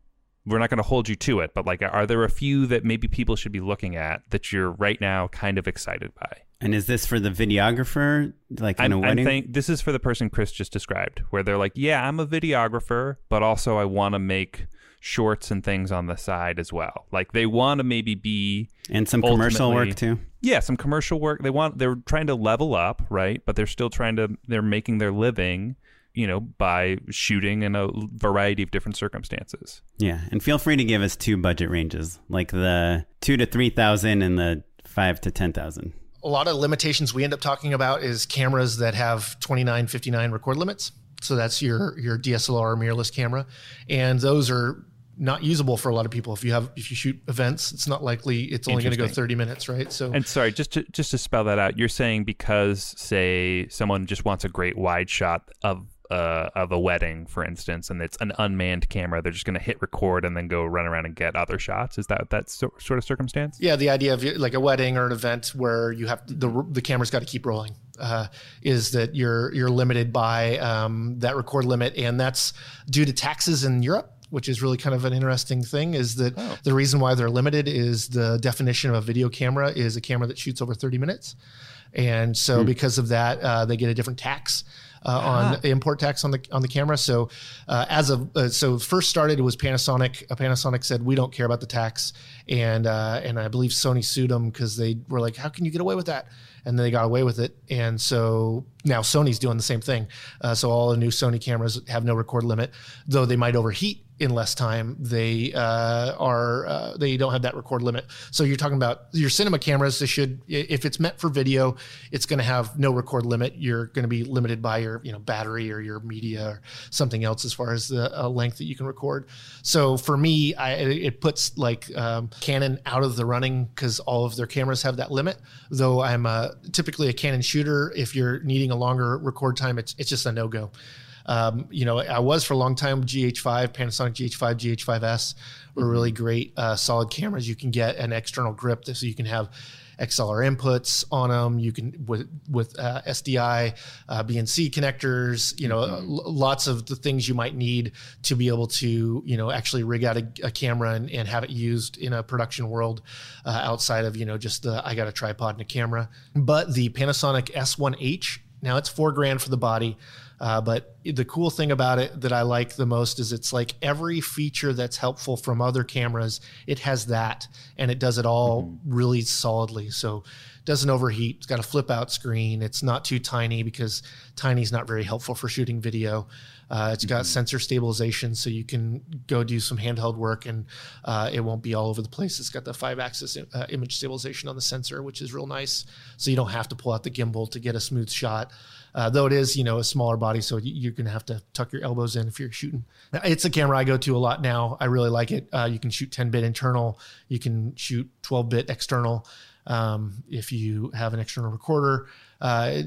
We're not going to hold you to it, but like, are there a few that maybe people should be looking at that you're right now kind of excited by? And is this for the videographer, like in I'm, a wedding? I'm think this is for the person Chris just described, where they're like, "Yeah, I'm a videographer, but also I want to make shorts and things on the side as well. Like they want to maybe be and some commercial work too. Yeah, some commercial work. They want they're trying to level up, right? But they're still trying to they're making their living, you know, by shooting in a variety of different circumstances. Yeah, and feel free to give us two budget ranges, like the two to three thousand and the five to ten thousand. A lot of limitations we end up talking about is cameras that have 29, 59 record limits. So that's your your DSLR mirrorless camera, and those are not usable for a lot of people. If you have if you shoot events, it's not likely it's only going to go 30 minutes, right? So And sorry, just to just to spell that out, you're saying because say someone just wants a great wide shot of uh, of a wedding, for instance, and it's an unmanned camera, they're just going to hit record and then go run around and get other shots. Is that that so, sort of circumstance? Yeah, the idea of like a wedding or an event where you have the the camera's got to keep rolling uh, is that you're you're limited by um, that record limit, and that's due to taxes in Europe which is really kind of an interesting thing is that oh. the reason why they're limited is the definition of a video camera is a camera that shoots over 30 minutes. And so mm. because of that, uh, they get a different tax. Uh, on ah. import tax on the on the camera. So uh, as of uh, so first started it was Panasonic. Panasonic said we don't care about the tax, and uh, and I believe Sony sued them because they were like, how can you get away with that? and then they got away with it. And so now Sony's doing the same thing. Uh, so all the new Sony cameras have no record limit, though they might overheat in less time. They uh, are uh, they don't have that record limit. So you're talking about your cinema cameras. They should, if it's meant for video, it's going to have no record limit. You're going to be limited by your you know battery or your media or something else as far as the uh, length that you can record. So for me, I, it puts like um, Canon out of the running because all of their cameras have that limit. Though I'm a typically a Canon shooter. If you're needing a longer record time, it's it's just a no go. Um, you know, I was for a long time GH5, Panasonic GH5, GH5S were mm-hmm. really great, uh, solid cameras. You can get an external grip so you can have XLR inputs on them. You can with with uh, SDI, uh, BNC connectors. You know, mm-hmm. l- lots of the things you might need to be able to you know actually rig out a, a camera and, and, have it used in a production world uh, outside of you know just the I got a tripod and a camera. But the Panasonic S1H now it's four grand for the body. Uh, but the cool thing about it that I like the most is it's like every feature that's helpful from other cameras, it has that, and it does it all mm-hmm. really solidly. So it doesn't overheat. It's got a flip out screen. It's not too tiny because tiny is not very helpful for shooting video. Uh, it's got mm-hmm. sensor stabilization, so you can go do some handheld work and uh, it won't be all over the place. It's got the five axis uh, image stabilization on the sensor, which is real nice. So you don't have to pull out the gimbal to get a smooth shot. Uh, though it is, you know, a smaller body, so you're going to have to tuck your elbows in if you're shooting. It's a camera I go to a lot now. I really like it. Uh, you can shoot 10 bit internal, you can shoot 12 bit external. Um, if you have an external recorder, uh,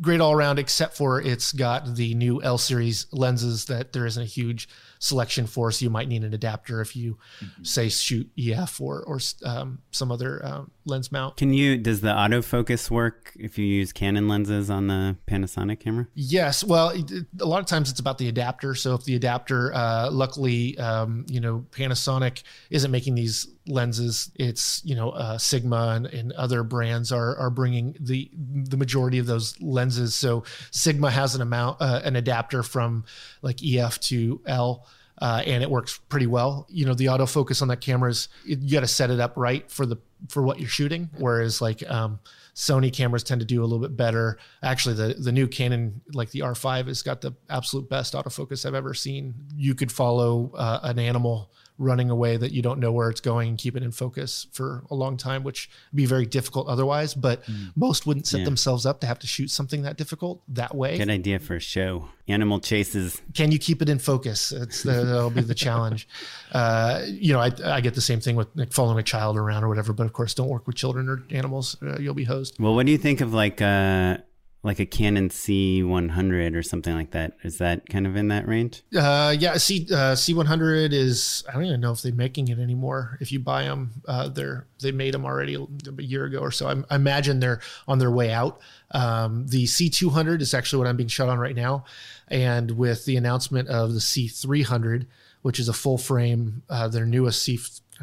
great all around, except for it's got the new L series lenses that there isn't a huge selection for. So you might need an adapter if you mm-hmm. say shoot EF or or um, some other uh, lens mount. Can you? Does the autofocus work if you use Canon lenses on the Panasonic camera? Yes. Well, a lot of times it's about the adapter. So if the adapter, uh, luckily, um, you know, Panasonic isn't making these lenses. It's you know uh, Sigma and, and, other brands are are bringing the the majority of those lenses. So Sigma has an amount uh, an adapter from like EF to L uh, and it works pretty well. You know, the autofocus on that camera is you got to set it up right for the for what you're shooting. Whereas like um, Sony cameras tend to do a little bit better. Actually, the the new Canon like the R5 has got the absolute best autofocus I've ever seen. You could follow uh, an animal running away that you don't know where it's going and keep it in focus for a long time, which would be very difficult otherwise. But mm. most wouldn't set yeah. themselves up to have to shoot something that difficult that way. Good idea for a show. Animal chases. Can you keep it in focus? It's the, that'll be the challenge. Uh, you know, I, I get the same thing with like following a child around or whatever, but of course, don't work with children or animals. Uh, you'll be hosed. Well, what do you think of like uh, like a Canon C100 or something like that. Is that kind of in that range? Uh, yeah, C uh, C100 is. I don't even know if they're making it anymore. If you buy them, uh, they're they made them already a year ago or so. I, I imagine they're on their way out. Um, the C200 is actually what I'm being shot on right now, and with the announcement of the C300, which is a full frame, uh, their newest C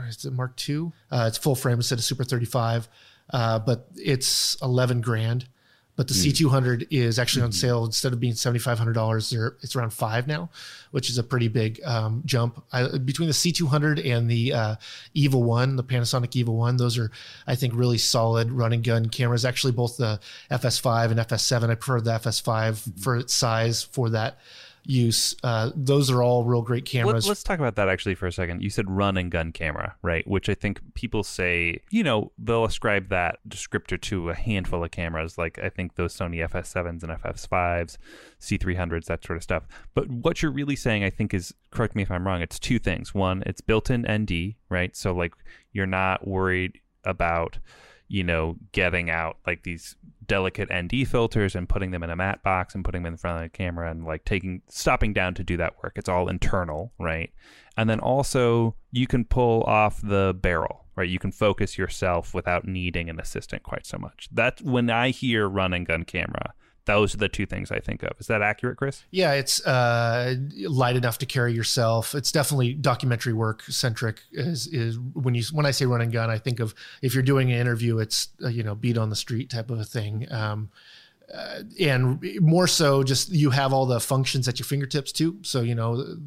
is it Mark II? Uh, it's full frame instead of Super 35, uh, but it's 11 grand but the mm. C200 is actually on hmm. sale instead of being $7,500. It's around five now, which is a pretty big um, jump I, between the C200 and the uh, EVA One, the Panasonic EVA One. Those are, I think, really solid running gun cameras. Actually, both the FS5 and FS7. I prefer the FS5 hmm. for its size for that use. Uh, those are all real great cameras. Let, us talk about that actually for a second. You said run and gun camera, right? Which I think people say, you know, they'll ascribe that descriptor to a handful of cameras, like I think those Sony FS7s and FS5s, C300s, that sort of stuff. But what you're really saying, I think, is correct me if I'm wrong. It's two things. One, it's built-in ND, right? So like you're not worried about you know, getting out like these delicate ND filters and putting them in a matte box and putting them in front of the camera and like taking stopping down to do that work. It's all internal, right? And then also you can pull off the barrel, right? You can focus yourself without needing an assistant quite so much. That's when I hear run and gun camera those are the two things I think of. Is that accurate, Chris? Yeah, it's uh, light enough to carry yourself. It's definitely documentary work centric. Is is when you when I say run and gun, I think of if you're doing an interview, it's uh, you know beat on the street type of a thing. Um, uh, and more so, just you have all the functions at your fingertips too. So you know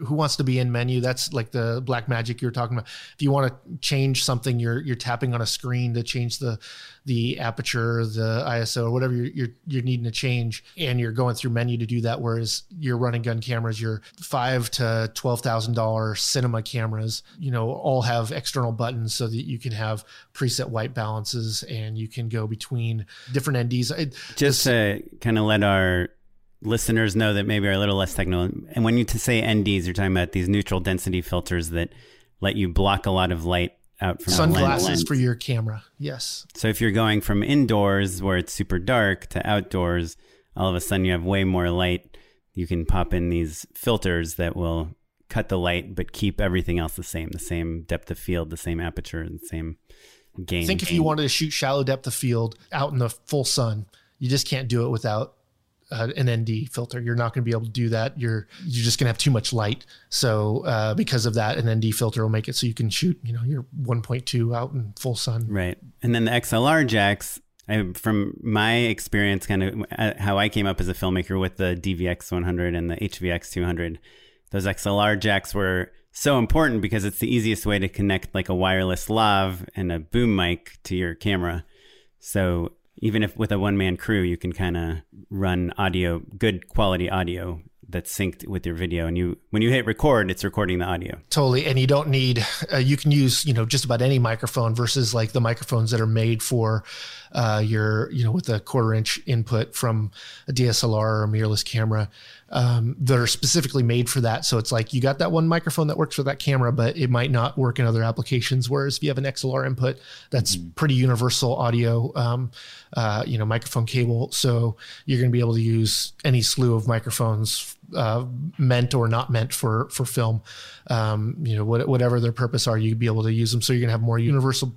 who wants to be in menu? That's like the Blackmagic you're talking about. If you want to change something you're you're tapping on a screen to change the the aperture the iso or whatever you're, you're you're, needing to change and you're going through menu to do that whereas your running gun cameras your five to twelve thousand dollar cinema cameras you know all have external buttons so that you can have preset white balances and you can go between different nds just to kind of let our listeners know that maybe are a little less technical. And when you say NDs, you're talking about these neutral density filters that let you block a lot of light out from sunglasses lens. for your camera. Yes. So if you're going from indoors where it's super dark to outdoors, all of a sudden you have way more light. You can pop in these filters that will cut the light but keep everything else the same, the same depth of field, the same aperture, the same gain. I Think if you wanted to shoot shallow depth of field out in the full sun, you just can't do it without uh, an ND filter. You're not going to be able to do that. You're you're just going to have too much light. So uh, because of that, an ND filter will make it so you can shoot you know your 1.2 out in full sun. Right, and then the XLR jacks. I, from my experience, kind of uh, how I came up as a filmmaker with the DVX 100 and the HVX 200, those XLR jacks were so important because it's the easiest way to connect like a wireless lav and a boom mic to your camera. So even if with a one man crew, you can kind of run audio, good quality audio that's synced with your video. And you when you hit record it's recording the audio. Totally. And you don't need uh, you can use you know just about any microphone versus like the microphones that are made for uh, your you know with a quarter inch input from a dslr or a mirrorless camera um, that are specifically made for that. So it's like you got that one microphone that works for that camera but it might not work in other applications. Whereas if you have an xlr input that's mm-hmm. pretty universal audio um, uh, you know microphone cable. So you're going to be able to use any slew of microphones uh, meant or not meant for for film. Um, you know, what, whatever their purpose are, you'd be able to use them. So you're gonna have more universal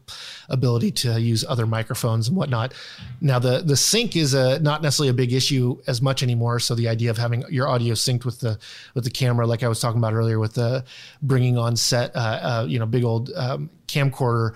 ability to use other microphones and whatnot. Now the the sync is a not necessarily a big issue as much anymore. So the idea of having your audio synced with the with the camera, like I was talking about earlier, with the bringing on set, uh, uh, you know, big old um, camcorder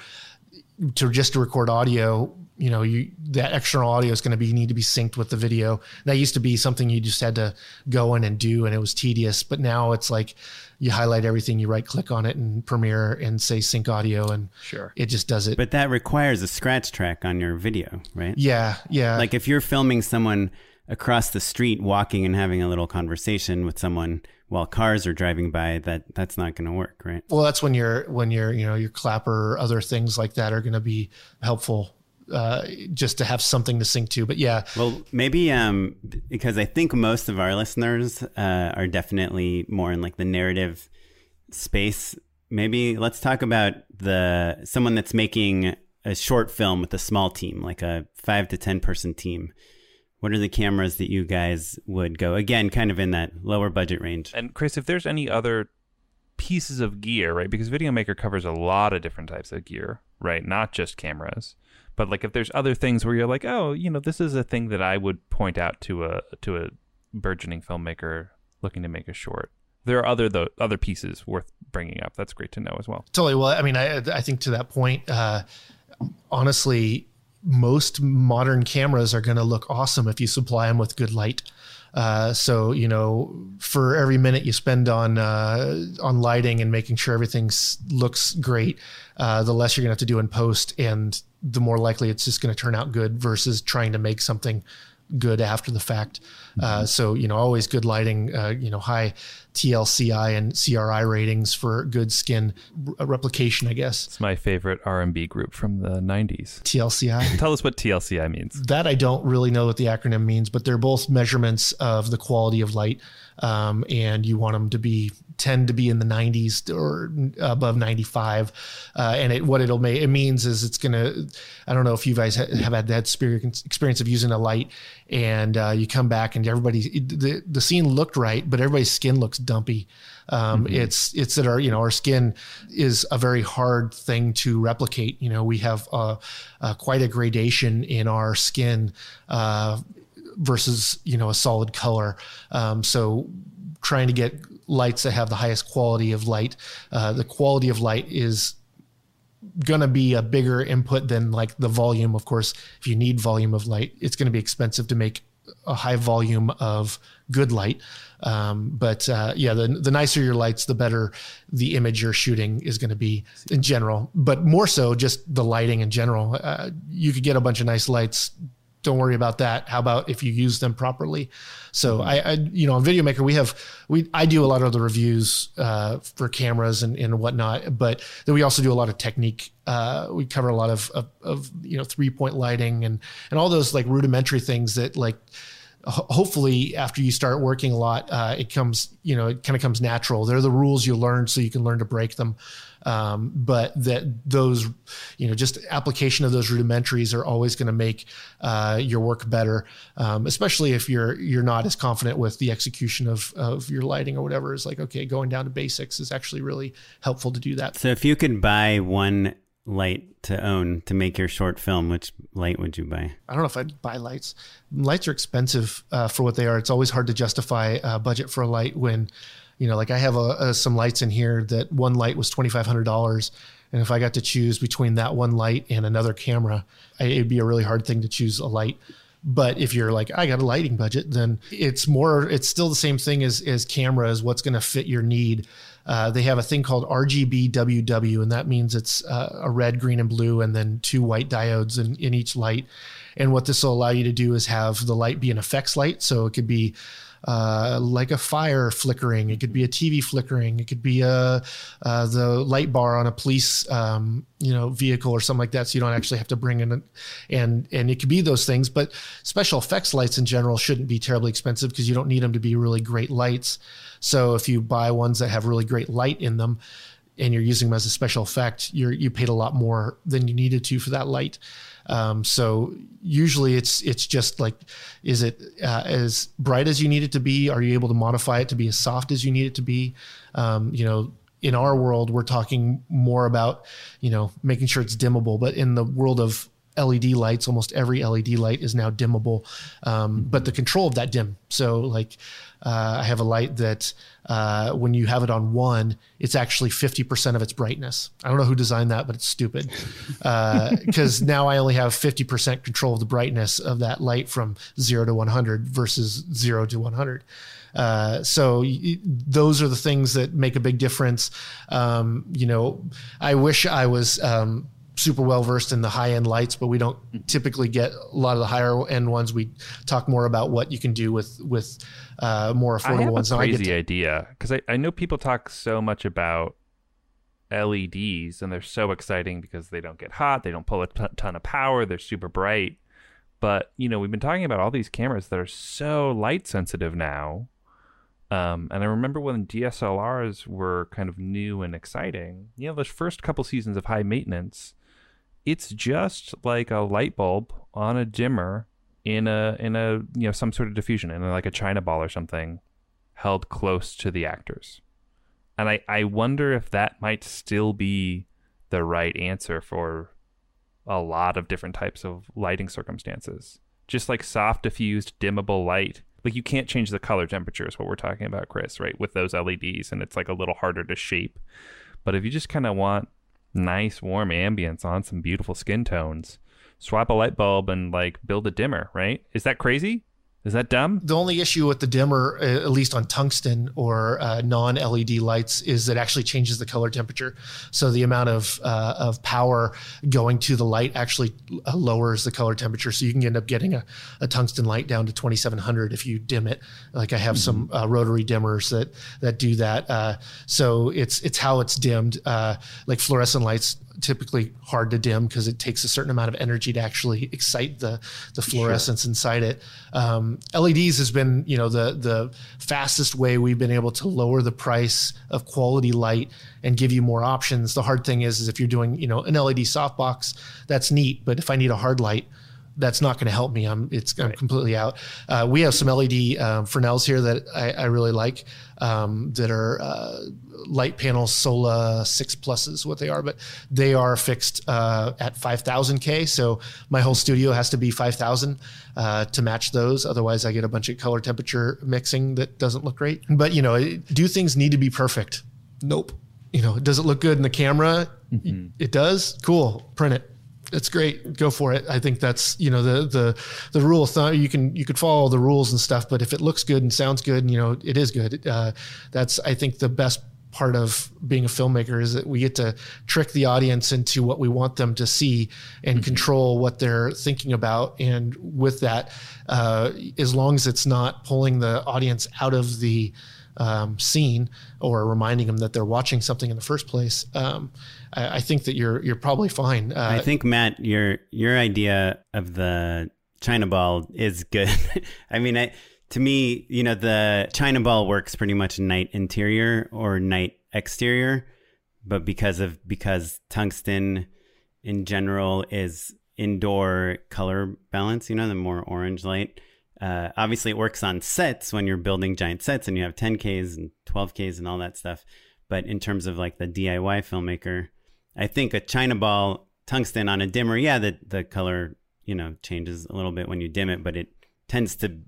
to just to record audio you know you that external audio is going to be need to be synced with the video. That used to be something you just had to go in and do and it was tedious but now it's like you highlight everything you right click on it in premiere and say sync audio and sure. it just does it. But that requires a scratch track on your video right? Yeah yeah. Like if you're filming someone across the street walking and having a little conversation with someone while cars are driving by that that's not going to work right? Well that's when you're when you're you know your clapper or other things like that are going to be helpful uh, just to have something to sync to. But yeah. Well, maybe um, because I think most of our listeners uh, are definitely more in like the narrative space. Maybe let's talk about the someone that's making a short film with a small team, like a five to ten person team. what are the cameras that you guys would go again, kind of in that lower budget range? And Chris, if there's any other pieces of gear, right? Because Video Maker covers a lot of different types of gear, right? Not just cameras. But like if there's other things where you're like, oh, you know, this is a thing that I would point out to a to a burgeoning filmmaker looking to make a short. There are other the other pieces worth bringing up. That's great to know as well. Totally. Well, I mean, I I think to that point, uh, honestly, most modern cameras are going to look awesome if you supply them with good light. Uh, so you know, for every minute you spend on uh, on lighting and making sure everything looks great, uh, the less you're gonna have to do in post, and the more likely it's just going to turn out good versus trying to make something good after the fact. Uh, mm-hmm. so you know, always good lighting. Uh, you know, high TLCI and CRI ratings for good skin r- replication. I guess it's my favorite R&B group from the '90s. TLCI. Tell us what TLCI means. That I don't really know what the acronym means, but they're both measurements of the quality of light, um, and you want them to be tend to be in the 90s or above 95 uh, and it what it'll make it means is it's gonna i don't know if you guys have had that experience of using a light and uh, you come back and everybody the, the scene looked right but everybody's skin looks dumpy um, mm-hmm. it's it's that our you know our skin is a very hard thing to replicate you know we have uh, uh quite a gradation in our skin uh, versus you know a solid color um, so trying to get lights that have the highest quality of light. Uh, the quality of light is going to be a bigger input than like the volume. Of course, if you need volume of light, it's going to be expensive to make a high volume of good light. Um, but uh, yeah, the, the nicer your lights, the better the image you're shooting is going to be in general. But more so, just the lighting in general. Uh, you could get a bunch of nice lights don't worry about that. How about if you use them properly? So mm-hmm. I, I, you know, on Video Maker we have we I do a lot of the reviews uh, for cameras and, and whatnot, but then we also do a lot of technique. Uh, we cover a lot of, of, of you know three point lighting and and all those like rudimentary things that like hopefully after you start working a lot uh, it comes you know it kind of comes natural they're the rules you learn so you can learn to break them um, but that those, you know, just application of those rudimentaries are always going to make uh, your work better, um, especially if you're you're not as confident with the execution of of your lighting or whatever. Is like okay, going down to basics is actually really helpful to do that. So if you could buy one light to own to make your short film, which light would you buy? I don't know if I'd buy lights. Lights are expensive uh, for what they are. It's always hard to justify a budget for a light when you know, like I have a, a, some lights in here that one light was twenty five hundred dollars, and if I got to choose between that one light and another camera, I, it'd be a really hard thing to choose a light. But if you're like, I got a lighting budget, then it's more, it's still the same thing as, as cameras. What's going to fit your need? Uh, they have a thing called RGBWW, and that means it's uh, a red, green, and blue, and then two white diodes in, in each light. And what this will allow you to do is have the light be an effects light. So it could be uh, like a fire flickering. It could be a TV flickering. It could be a uh, the light bar on a police um, you know vehicle or something like that. So you don't actually have to bring in a, and and it could be those things. But special effects lights in general shouldn't be terribly expensive because you don't need them to be really great lights. So if you buy ones that have really great light in them and you're using them as a special effect, you're you paid a lot more than you needed to for that light. Um, so usually it's it's just like, is it uh, as bright as you need it to be? Are you able to modify it to be as soft as you need it to be? Um, you know, in our world, we're talking more about you know making sure it's dimmable, but in the world of LED lights. Almost every LED light is now dimmable, um, but the control of that dim. So, like, uh, I have a light that uh, when you have it on one, it's actually 50% of its brightness. I don't know who designed that, but it's stupid. Because uh, now I only have 50% control of the brightness of that light from zero to 100 versus zero to 100. Uh, so y- those are the things that make a big difference. Um, you know, I wish I was um, super well versed in the high end lights, but we don't typically get a lot of the higher end ones. We talk more about what you can do with with uh, more affordable I have ones. A crazy to- idea because I, I know people talk so much about LEDs and they're so exciting because they don't get hot, they don't pull a t- ton of power, they're super bright. But you know, we've been talking about all these cameras that are so light sensitive now. Um, and I remember when DSLRs were kind of new and exciting. You know, those first couple seasons of high maintenance, it's just like a light bulb on a dimmer in a in a you know some sort of diffusion in like a china ball or something held close to the actors. And i i wonder if that might still be the right answer for a lot of different types of lighting circumstances. Just like soft diffused dimmable light. Like you can't change the color temperature is what we're talking about chris right? With those leds and it's like a little harder to shape. But if you just kind of want nice warm ambience on some beautiful skin tones swap a light bulb and like build a dimmer, right? Is that crazy? Is that dumb? The only issue with the dimmer, uh, at least on tungsten or uh, non-LED lights, is it actually changes the color temperature. So the amount of uh, of power going to the light actually uh, lowers the color temperature. So you can end up getting a, a tungsten light down to 2700 if you dim it. Like I have mm-hmm. some uh, rotary dimmers that that do that. Uh, so it's it's how it's dimmed. like fluorescent lights typically hard to dim because it takes a certain amount of energy to actually excite the the fluorescence sure. inside it. Um, LEDs has been you know the the fastest way we've been able to lower the price of quality light and give you more options. The hard thing is is if you're doing you know an LED softbox, that's neat, but if I need a hard light that's not going to help me. I'm it's I'm completely out. Uh, we have some LED um, Fresnels here that I, I really like um, that are uh, light panel Sola six pluses, what they are, but they are fixed uh, at 5000 K. So my whole studio has to be 5000 uh, to match those. Otherwise, I get a bunch of color temperature mixing that doesn't look great. But you know, do things need to be perfect? Nope. You know, does it look good in the camera? Mm-hmm. It does. Cool. Print it it's great. Go for it. I think that's you know the the the rule of thumb. You can you could follow the rules and stuff, but if it looks good and sounds good, and you know it is good. Uh, that's I think the best part of being a filmmaker is that we get to trick the audience into what we want them to see and mm-hmm. control what they're thinking about. And with that, uh, as long as it's not pulling the audience out of the um, scene or reminding them that they're watching something in the first place, um, I, think that you're you're probably fine. Uh, I think Matt, your your idea of the China ball is good. I mean, I, to me, you know, the China ball works pretty much night interior or night exterior, but because of because tungsten in general is indoor color balance, you know, the more orange light uh, obviously, it works on sets when you're building giant sets and you have 10Ks and 12Ks and all that stuff. But in terms of like the DIY filmmaker, I think a China ball tungsten on a dimmer, yeah, the, the color, you know, changes a little bit when you dim it, but it tends to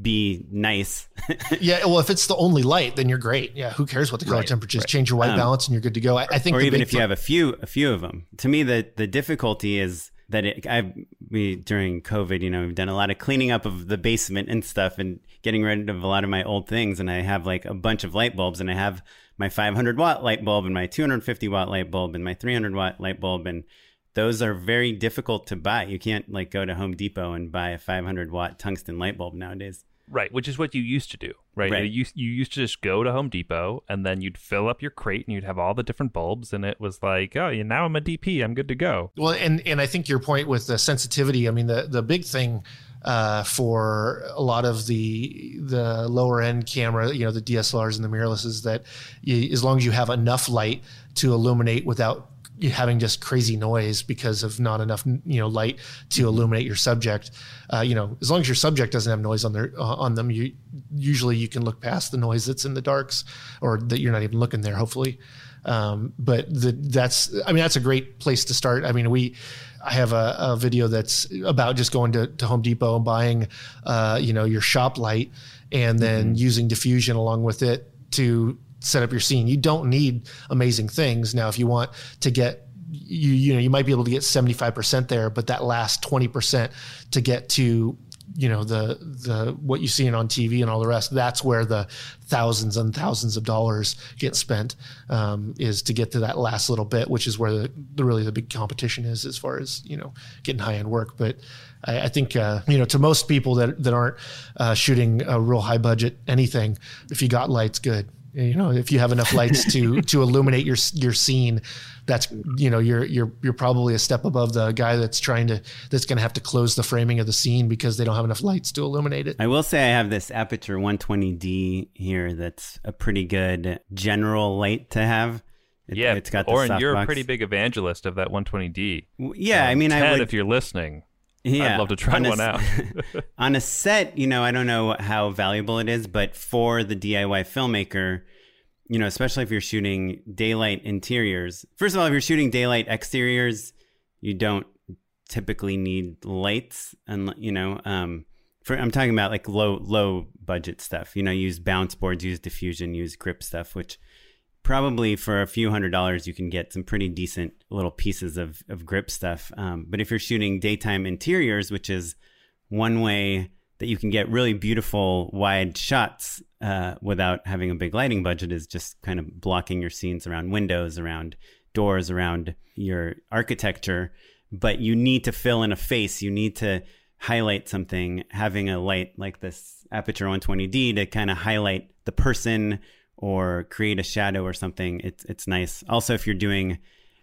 be nice. yeah, well, if it's the only light, then you're great. Yeah, who cares what the color right, temperature is? Right. Change your white um, balance, and you're good to go. I, I think, or even if you have a few, a few of them. To me, the the difficulty is that it, I've we during COVID, you know, we've done a lot of cleaning up of the basement and stuff, and getting rid of a lot of my old things. And I have like a bunch of light bulbs, and I have my 500 watt light bulb, and my 250 watt light bulb, and my 300 watt light bulb, and those are very difficult to buy. You can't like go to Home Depot and buy a 500 watt tungsten light bulb nowadays. Right, which is what you used to do, right? right. You, you used to just go to Home Depot and then you'd fill up your crate and you'd have all the different bulbs, and it was like, oh, yeah, now I'm a DP, I'm good to go. Well, and and I think your point with the sensitivity. I mean, the the big thing uh, for a lot of the the lower end camera, you know, the DSLRs and the mirrorless, is that you, as long as you have enough light to illuminate without having just crazy noise because of not enough you know light to illuminate your subject uh, you know as long as your subject doesn't have noise on their uh, on them you usually you can look past the noise that's in the darks or that you're not even looking there hopefully. Um, but the, that's i mean that's a great place to start. I mean we I have a, a video that's about just going to, to Home Depot and buying, uh, you know, your shop light and then mm-hmm. using diffusion along with it to set up your scene. You don't need amazing things. Now, if you want to get you you know you might be able to get 75% there but that last 20% to get to you know the the what you see on TV and all the rest that's where the thousands and thousands of dollars get spent um, is to get to that last little bit which is where the, the really the big competition is as far as you know getting high end work. But I, I think uh, you know to most people that that aren't uh, shooting a real high budget anything if you got lights good you know if you have enough lights to to illuminate your your scene that's you know you're you're you're probably a step above the guy that's trying to that's going to have to close the framing of the scene because they don't have enough lights to illuminate it. I will say I have this Aputure 120D here that's a pretty good general light to have. It, yeah, it's got. Oren, you're box. a pretty big evangelist of that 120D. Yeah, um, I mean, Ted, I would, if you're listening, Yeah, I'd love to try on one a, out. on a set, you know, I don't know how valuable it is, but for the DIY filmmaker, you know, especially if you're shooting daylight interiors. First of all, if you're shooting daylight exteriors, you don't typically need lights, and you know, um, for I'm talking about like low low budget stuff. You know, use bounce boards, use diffusion, use grip stuff, which probably for a few hundred dollars you can get some pretty decent little pieces of of grip stuff. Um, but if you're shooting daytime interiors, which is one way that you can get really beautiful wide shots uh, without having a big lighting budget, is just kind of blocking your scenes around windows, around doors, around your architecture. But you need to fill in a face. You need to highlight something, having a light like this Aputure 120D to kind of highlight the person or create a shadow or something. It's it's nice. Also, if you're doing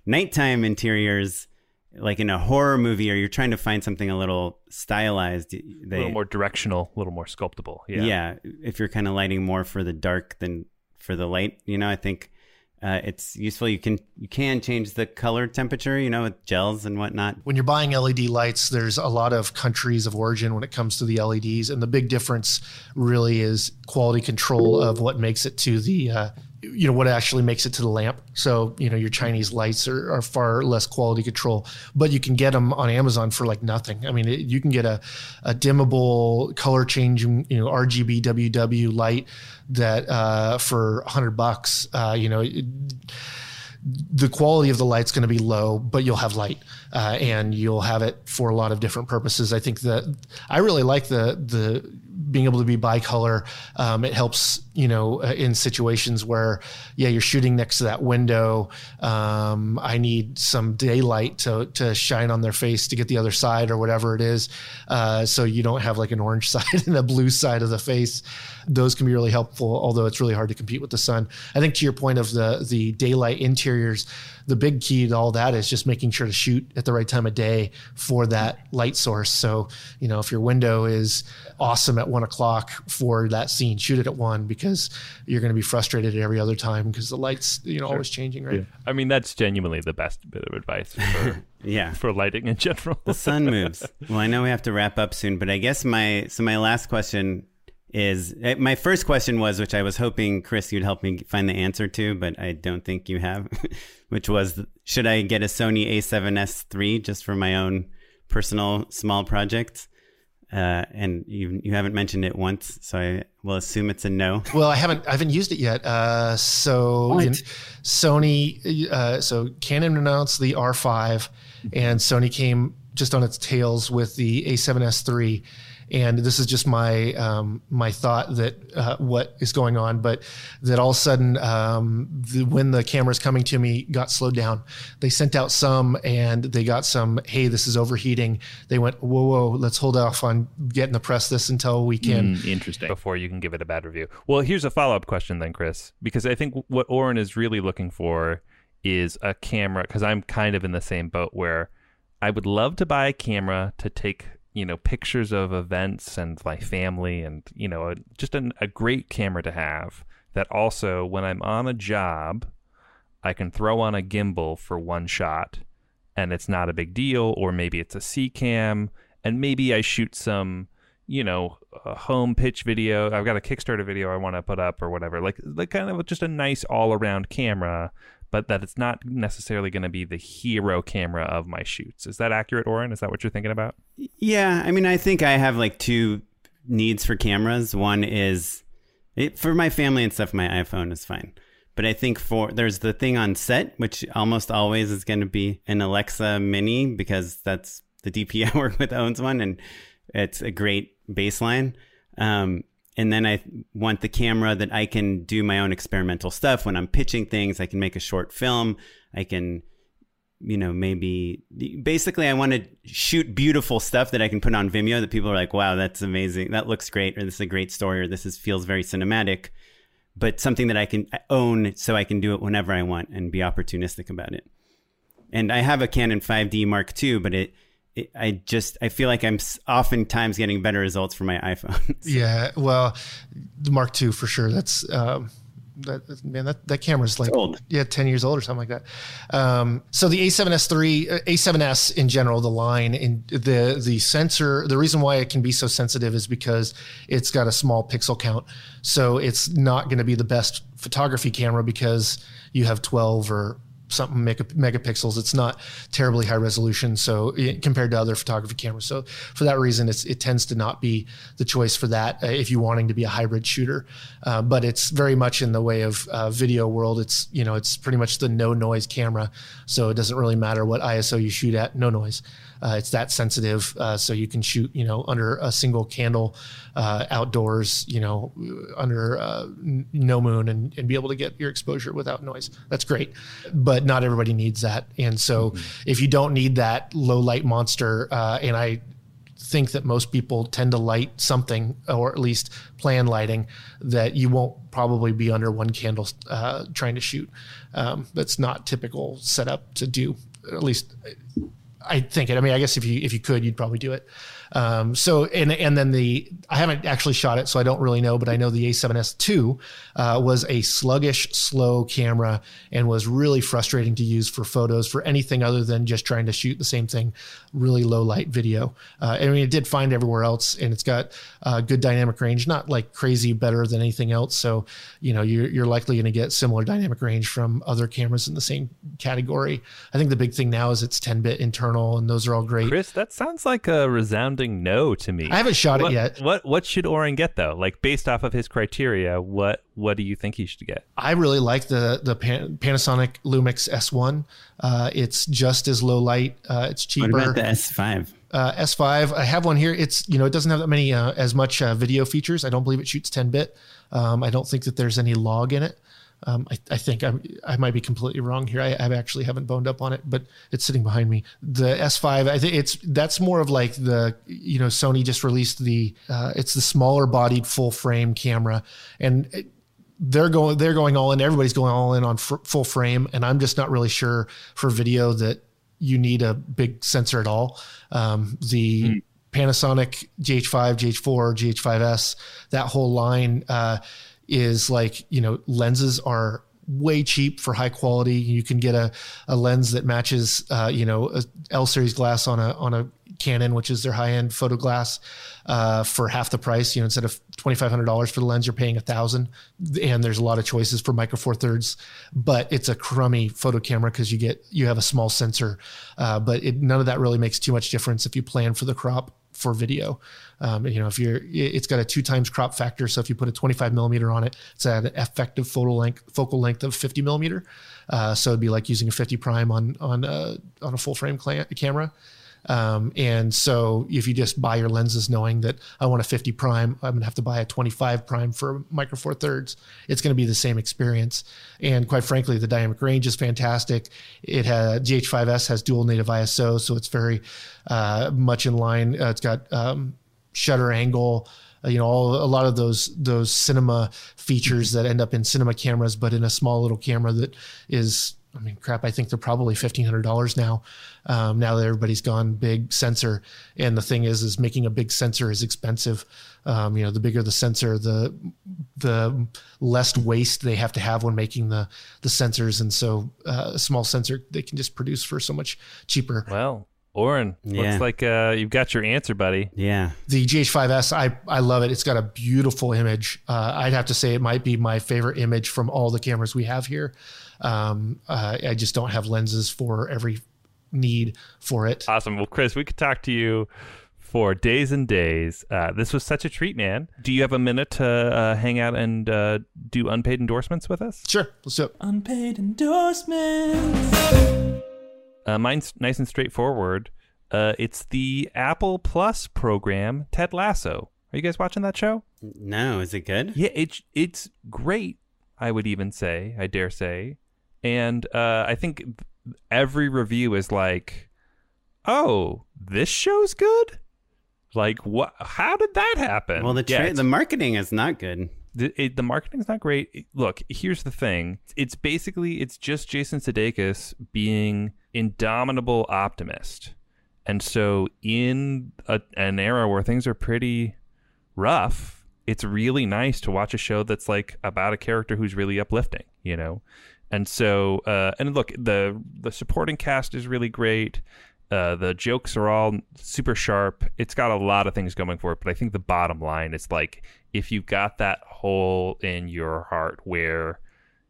nighttime interiors, like in a horror movie, or you're trying to find something a little stylized, they, a little more directional, a little more sculptable. Yeah, yeah. If you're kind of lighting more for the dark than for the light, you know, I think uh, it's useful. You can you can change the color temperature, you know, with gels and whatnot. When you're buying LED lights, there's a lot of countries of origin when it comes to the LEDs, and the big difference really is quality control of what makes it to the uh, you know what actually makes it to the lamp. So you know your Chinese lights are, are far less quality control, but you can get them on Amazon for like nothing. I mean, it, you can get a, a dimmable, color changing, you know, RGB WW light that uh, for hundred bucks. Uh, you know. It, the quality of the light's going to be low, but you'll have light, uh, and you'll have it for a lot of different purposes. I think that I really like the the being able to be bicolor. Um, it helps, you know, uh, in situations where, yeah, you're shooting next to that window. Um, I need some daylight to, to shine on their face to get the other side or whatever it is. Uh, so you don't have like an orange side and a blue side of the face. Those can be really helpful, although it's really hard to compete with the sun. I think to your point of the, the daylight interiors, the big key to all that is just making sure to shoot at the right time of day for that light source. So, you know, if your window is awesome at one o'clock for that scene, shoot it at one because you're going to be frustrated at every other time because the lights, you know, sure. always changing, right? Yeah. I mean, that's genuinely the best bit of advice for, yeah. for lighting in general. the sun moves. Well, I know we have to wrap up soon, but I guess my, so my last question is eh, my first question was, which I was hoping Chris you'd help me find the answer to, but I don't think you have, which was should I get a Sony A7S III just for my own personal small projects? Uh, and you you haven't mentioned it once, so I will assume it's a no. Well, I haven't I haven't used it yet. Uh, so in, Sony, uh, so Canon announced the R5, and Sony came just on its tails with the A7S III and this is just my um, my thought that uh, what is going on, but that all of a sudden um, the, when the cameras coming to me got slowed down, they sent out some and they got some. Hey, this is overheating. They went, whoa, whoa, let's hold off on getting the press this until we can. Mm, interesting. Before you can give it a bad review. Well, here's a follow up question then, Chris, because I think what Oren is really looking for is a camera because I'm kind of in the same boat where I would love to buy a camera to take you know pictures of events and my family and you know just an, a great camera to have that also when i'm on a job i can throw on a gimbal for one shot and it's not a big deal or maybe it's a c cam and maybe i shoot some you know a home pitch video. I've got a kickstarter video i want to put up or whatever like like kind of just a nice all around camera but that it's not necessarily going to be the hero camera of my shoots. Is that accurate, Oren? Is that what you're thinking about? Yeah. I mean, I think I have like two needs for cameras. One is it, for my family and stuff, my iPhone is fine. But I think for there's the thing on set, which almost always is going to be an Alexa Mini because that's the DP I work with owns one, and it's a great baseline. Um, and then I want the camera that I can do my own experimental stuff when I'm pitching things. I can make a short film. I can, you know, maybe basically I want to shoot beautiful stuff that I can put on Vimeo that people are like, wow, that's amazing. That looks great. Or this is a great story. Or this is, feels very cinematic, but something that I can own so I can do it whenever I want and be opportunistic about it. And I have a Canon 5D Mark II, but it, I just I feel like I'm oftentimes getting better results for my iPhone. yeah, well, the Mark II for sure. That's um, that man, that, that camera's like old. yeah, ten years old or something like that. Um, so the A7S three, uh, A7S in general, the line in the the sensor. The reason why it can be so sensitive is because it's got a small pixel count. So it's not going to be the best photography camera because you have twelve or something mega, megapixels. It's not terribly high resolution, so compared to other photography cameras. So for that reason, it tends to not be the choice for that uh, if you're wanting to be a hybrid shooter. Uh, but it's very much in the way of uh, video world. It's you know it's pretty much the no noise camera, so it doesn't really matter what ISO you shoot at, no noise. Uh, it's that sensitive, uh, so you can shoot, you know, under a single candle, uh, outdoors, you know, under no moon, and, and be able to get your exposure without noise. That's great, but not everybody needs that. And so, mm-hmm. if you don't need that low light monster, uh, and I think that most people tend to light something or at least plan lighting that you won't probably be under one candle uh, trying to shoot. Um, that's not typical setup to do. At least I think it. I mean, I guess if you if you could, you'd probably do it. Um, so and and then the I haven't actually shot it, so I don't really know, but I know the A7S II uh, was a sluggish, slow camera and was really frustrating to use for photos for anything other than just trying to shoot the same thing, really low light video. Uh, I mean, it did find everywhere else, and it's got uh, good dynamic range, not like crazy better than anything else. So you know, you're you're likely going to get similar dynamic range from other cameras in the same category. I think the big thing now is it's 10 bit internal, and those are all great. Chris, that sounds like a resounding resounding no to me. I haven't shot what, it yet. What what should Oren get though? Like based off of his criteria, what what do you think he should get? I really like the the Pan- Panasonic Lumix S1. Uh, it's just as low light. Uh, it's cheaper. What about the S5? Uh, S5. I have one here. It's you know it doesn't have that many uh, as much uh, video features. I don't believe it shoots 10 bit. Um, I don't think that there's any log in it. Um, I, I, think I'm, i might be completely wrong here. I, I, actually haven't boned up on it, but it's sitting behind me. The S5, I think it's that's more of like the you know Sony just released the uh, it's the smaller bodied full frame camera, and it, they're going they're going all in. Everybody's going all in on f- full frame, and I'm just not really sure for video that you need a big sensor at all. Um, the mm. Panasonic GH5, GH4, GH5S, that whole line. Uh, is like you know lenses are way cheap for high quality. You can get a, a lens that matches, uh, you know, a L series glass on a on a Canon, which is their high end photo glass, uh, for half the price. You know, instead of twenty five hundred dollars for the lens, you're paying a thousand. And there's a lot of choices for micro four thirds, but it's a crummy photo camera because you get you have a small sensor, uh, but it, none of that really makes too much difference if you plan for the crop for video. Um, you know, if you're, it's got a two times crop factor. So if you put a 25 millimeter on it, it's at an effective focal length, focal length of 50 millimeter. Uh, so it'd be like using a 50 prime on on a on a full frame cl- camera. Um, and so if you just buy your lenses knowing that I want a 50 prime, I'm gonna have to buy a 25 prime for micro four thirds. It's gonna be the same experience. And quite frankly, the dynamic range is fantastic. It has GH5S has dual native ISO, so it's very uh, much in line. Uh, it's got um, shutter angle. Uh, you know, all, a lot of those those cinema features that end up in cinema cameras, but in a small little camera that is I mean, crap, I think they're probably $1,500 now. Um, now that everybody's gone big sensor. And the thing is, is making a big sensor is expensive. Um, you know, the bigger the sensor, the, the less waste they have to have when making the, the sensors. And so uh, a small sensor, they can just produce for so much cheaper. Well, Oren, yeah. looks like uh, you've got your answer, buddy. Yeah. The GH5S, I, I love it. It's got a beautiful image. Uh, I'd have to say it might be my favorite image from all the cameras we have here. Um, uh, I just don't have lenses for every need for it. Awesome. Well, Chris, we could talk to you for days and days. Uh, this was such a treat, man. Do you have a minute to uh, hang out and uh, do unpaid endorsements with us? Sure. Let's do it. Unpaid endorsements. Uh, mine's nice and straightforward. Uh, it's the Apple Plus program, Ted Lasso. Are you guys watching that show? No, is it good? Yeah, it's it's great. I would even say, I dare say, and uh, I think every review is like, "Oh, this show's good." Like, what? How did that happen? Well, the tra- yeah, the marketing is not good. The, it, the marketing's not great. Look, here's the thing. It's basically it's just Jason Sudeikis being indomitable optimist. And so in a, an era where things are pretty rough it's really nice to watch a show that's like about a character who's really uplifting, you know. And so, uh, and look, the the supporting cast is really great. Uh, the jokes are all super sharp. It's got a lot of things going for it, but I think the bottom line is like if you've got that hole in your heart where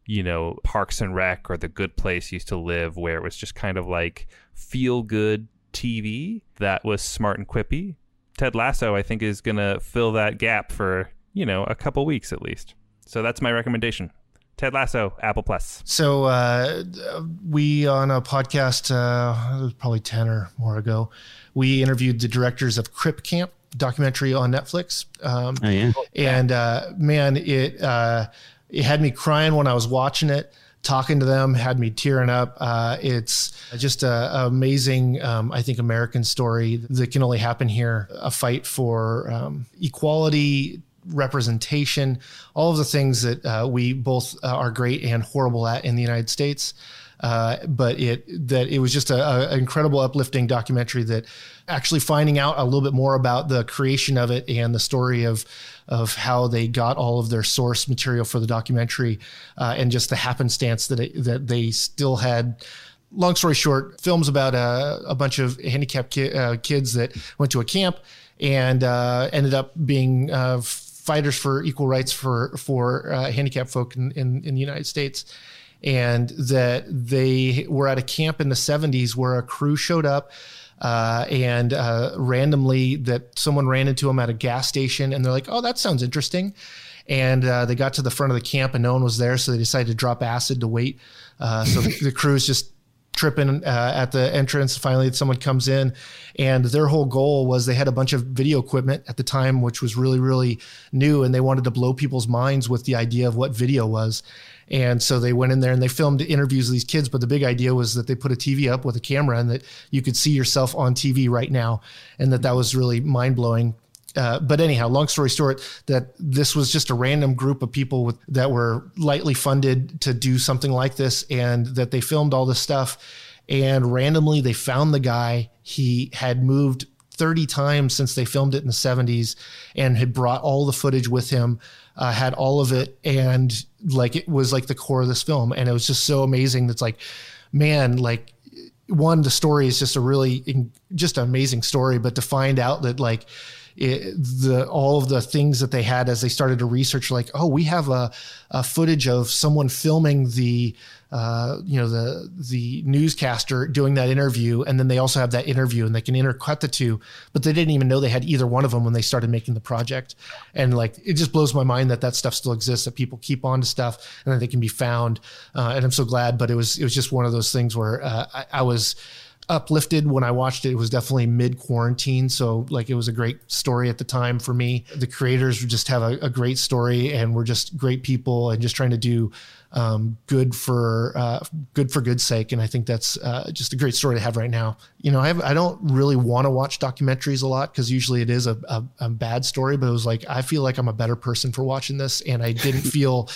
you know Parks and Rec or The Good Place used to live, where it was just kind of like feel good TV that was smart and quippy. Ted Lasso, I think, is gonna fill that gap for you know a couple weeks at least. So that's my recommendation. Ted Lasso, Apple Plus. So uh, we on a podcast, uh, it was probably ten or more ago, we interviewed the directors of Crip Camp documentary on Netflix. Um, oh yeah, and uh, man, it uh, it had me crying when I was watching it. Talking to them had me tearing up. Uh, it's just an amazing, um, I think, American story that can only happen here. A fight for um, equality, representation, all of the things that uh, we both uh, are great and horrible at in the United States. Uh, but it that it was just an incredible, uplifting documentary that actually finding out a little bit more about the creation of it and the story of of how they got all of their source material for the documentary uh, and just the happenstance that it, that they still had long story short, films about a, a bunch of handicapped ki- uh, kids that went to a camp and uh, ended up being uh, fighters for equal rights for for uh, handicapped folk in, in, in the United States, and that they were at a camp in the 70s where a crew showed up. Uh, and uh, randomly, that someone ran into them at a gas station, and they're like, "Oh, that sounds interesting." And uh, they got to the front of the camp, and no one was there, so they decided to drop acid to wait. Uh, so the, the crew is just tripping uh, at the entrance. Finally, someone comes in, and their whole goal was they had a bunch of video equipment at the time, which was really, really new, and they wanted to blow people's minds with the idea of what video was. And so they went in there and they filmed interviews of these kids. But the big idea was that they put a TV up with a camera and that you could see yourself on TV right now, and that that was really mind blowing uh, but anyhow, long story short, that this was just a random group of people with, that were lightly funded to do something like this, and that they filmed all this stuff. And randomly, they found the guy. He had moved 30 times since they filmed it in the 70s and had brought all the footage with him, uh, had all of it, and like it was like the core of this film. And it was just so amazing. That's like, man, like one, the story is just a really just an amazing story, but to find out that like it, the all of the things that they had as they started to research, like, oh, we have a, a footage of someone filming the uh, you know the the newscaster doing that interview, and then they also have that interview, and they can intercut the two. But they didn't even know they had either one of them when they started making the project. And like it just blows my mind that that stuff still exists, that people keep on to stuff, and that they can be found. Uh, and I'm so glad. But it was it was just one of those things where uh, I, I was uplifted when I watched it. It was definitely mid quarantine. So, like, it was a great story at the time for me. The creators just have a, a great story and we're just great people and just trying to do um, good for uh, good for good sake. And I think that's uh, just a great story to have right now. You know, I, have, I don't really want to watch documentaries a lot because usually it is a, a, a, bad story, but it was like, I feel like I'm a better person for watching this. And I didn't feel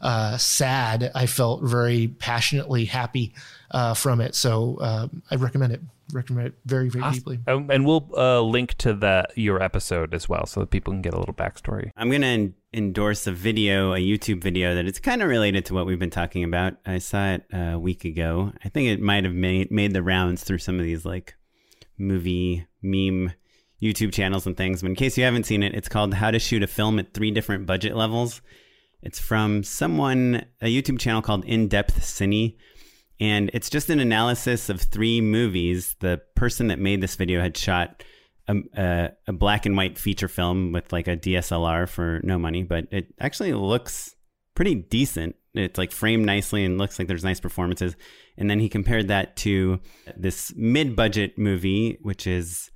uh, sad. I felt very passionately happy uh, from it. So uh, I recommend it. Recommend it very, very awesome. deeply. Um, and we'll uh, link to that your episode as well, so that people can get a little backstory. I'm gonna endorse a video, a YouTube video that it's kind of related to what we've been talking about. I saw it a week ago. I think it might have made made the rounds through some of these like movie meme YouTube channels and things. But in case you haven't seen it, it's called How to Shoot a Film at Three Different Budget Levels. It's from someone, a YouTube channel called In Depth Cine. And it's just an analysis of three movies. The person that made this video had shot a, a, a, black and white feature film with like a DSLR for no money, but it actually looks pretty decent. It's like framed nicely and looks like there's nice performances. And then he compared that to this mid budget movie, which is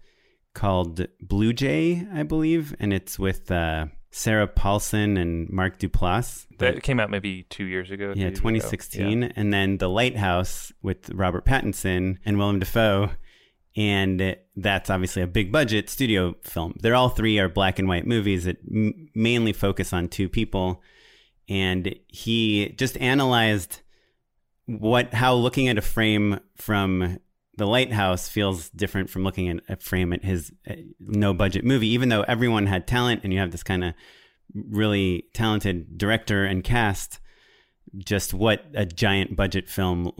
called Blue Jay, I believe. And it's with, uh, Sarah Paulson and Mark Duplass. That came out maybe two years ago. Yeah, 2016. Yeah. And then The Lighthouse with Robert Pattinson and Willem Dafoe. And that's obviously a big budget studio film. They're all three are black and white movies that m- mainly focus on two people. And he just analyzed what how looking at a frame from the Lighthouse feels different from looking at a frame at his uh, no budget movie, even though everyone had talent and you have this kind of really talented director and cast just what a giant budget film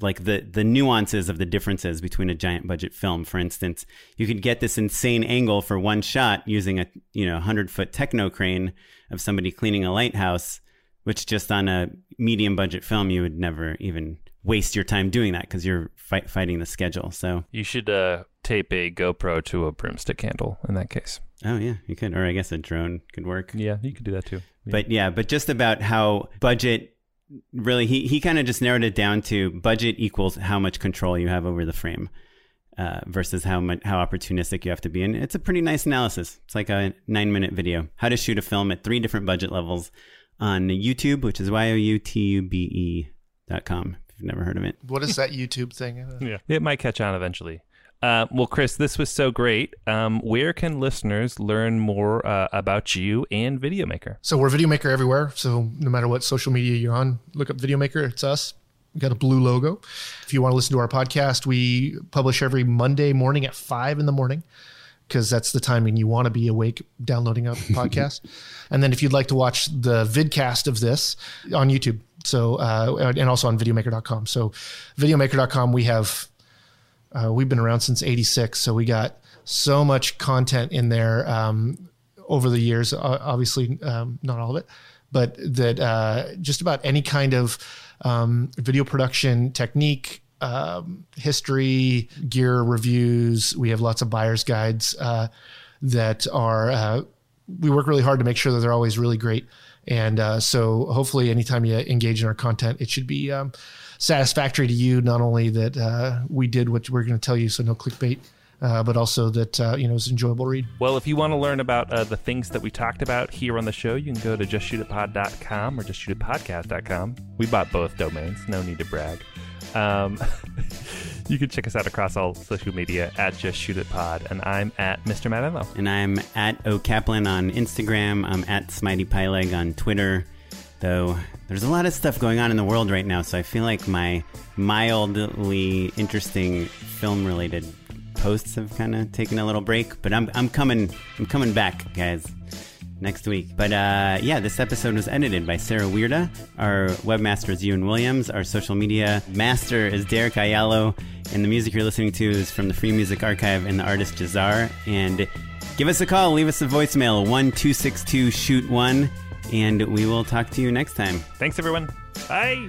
like the the nuances of the differences between a giant budget film. For instance you could get this insane angle for one shot using a you know 100 foot techno crane of somebody cleaning a lighthouse which just on a medium budget film you would never even waste your time doing that because you're fight, fighting the schedule. So you should uh, tape a gopro to a broomstick handle in that case. Oh yeah you could. Or i guess a drone could work. Yeah you could do that too. Yeah. but yeah but just about how budget really he, he kind of just narrowed it down to budget equals how much control you have over the frame uh, versus how much how opportunistic you have to be. And it's a pretty nice analysis. It's like a nine minute video. How to shoot a film at three different budget levels on youtube which is y-o-u-t-u-b-e dot com if you've never heard of it. What is that youtube thing? Yeah. It might catch on eventually uh, well, Chris, this was so great. Um, where can listeners learn more uh, about you and Videomaker? So we're Videomaker everywhere. So no matter what social media you're on, look up Videomaker. It's us. We got a blue logo. If you want to listen to our podcast, we publish every Monday morning at five in the morning because that's the timing you want to be awake downloading a podcast. and then if you'd like to watch the vidcast of this on YouTube, so uh, and also on videomaker.com. So videomaker.com, we have uh, we've been around since 86, so we got so much content in there um, over the years. Obviously, um, not all of it, but that uh, just about any kind of um, video production technique, um, history, gear reviews. We have lots of buyer's guides uh, that are, uh, we work really hard to make sure that they're always really great. And uh, so hopefully, anytime you engage in our content, it should be um, satisfactory to you. Not only that uh, we did what we're going to tell you, so no clickbait. Uh, but also that uh, you know it's an enjoyable read. Well, if you want to learn about uh, the things that we talked about here on the show, you can go to justshootitpod.com or justshootitpodcast.com. We bought both domains. No need to brag. Um, you can check us out across all social media at Just Shoot It Pod, and I'm at Mr. Matt Enlow. And I'm at O Kaplan on Instagram. I'm at Smitey Pyleg on Twitter though there's a lot of stuff going on in the world right now, so I feel like my mildly interesting film related posts have kind of taken a little break, but I'm I'm coming I'm coming back, guys. Next week. But uh, yeah, this episode was edited by Sarah Weirda. Our webmaster is Ewan Williams. Our social media master is Derek Ayalo. And the music you're listening to is from the Free Music Archive and the artist Jazar. And give us a call. Leave us a voicemail 1262 Shoot 1 and we will talk to you next time. Thanks, everyone. Bye.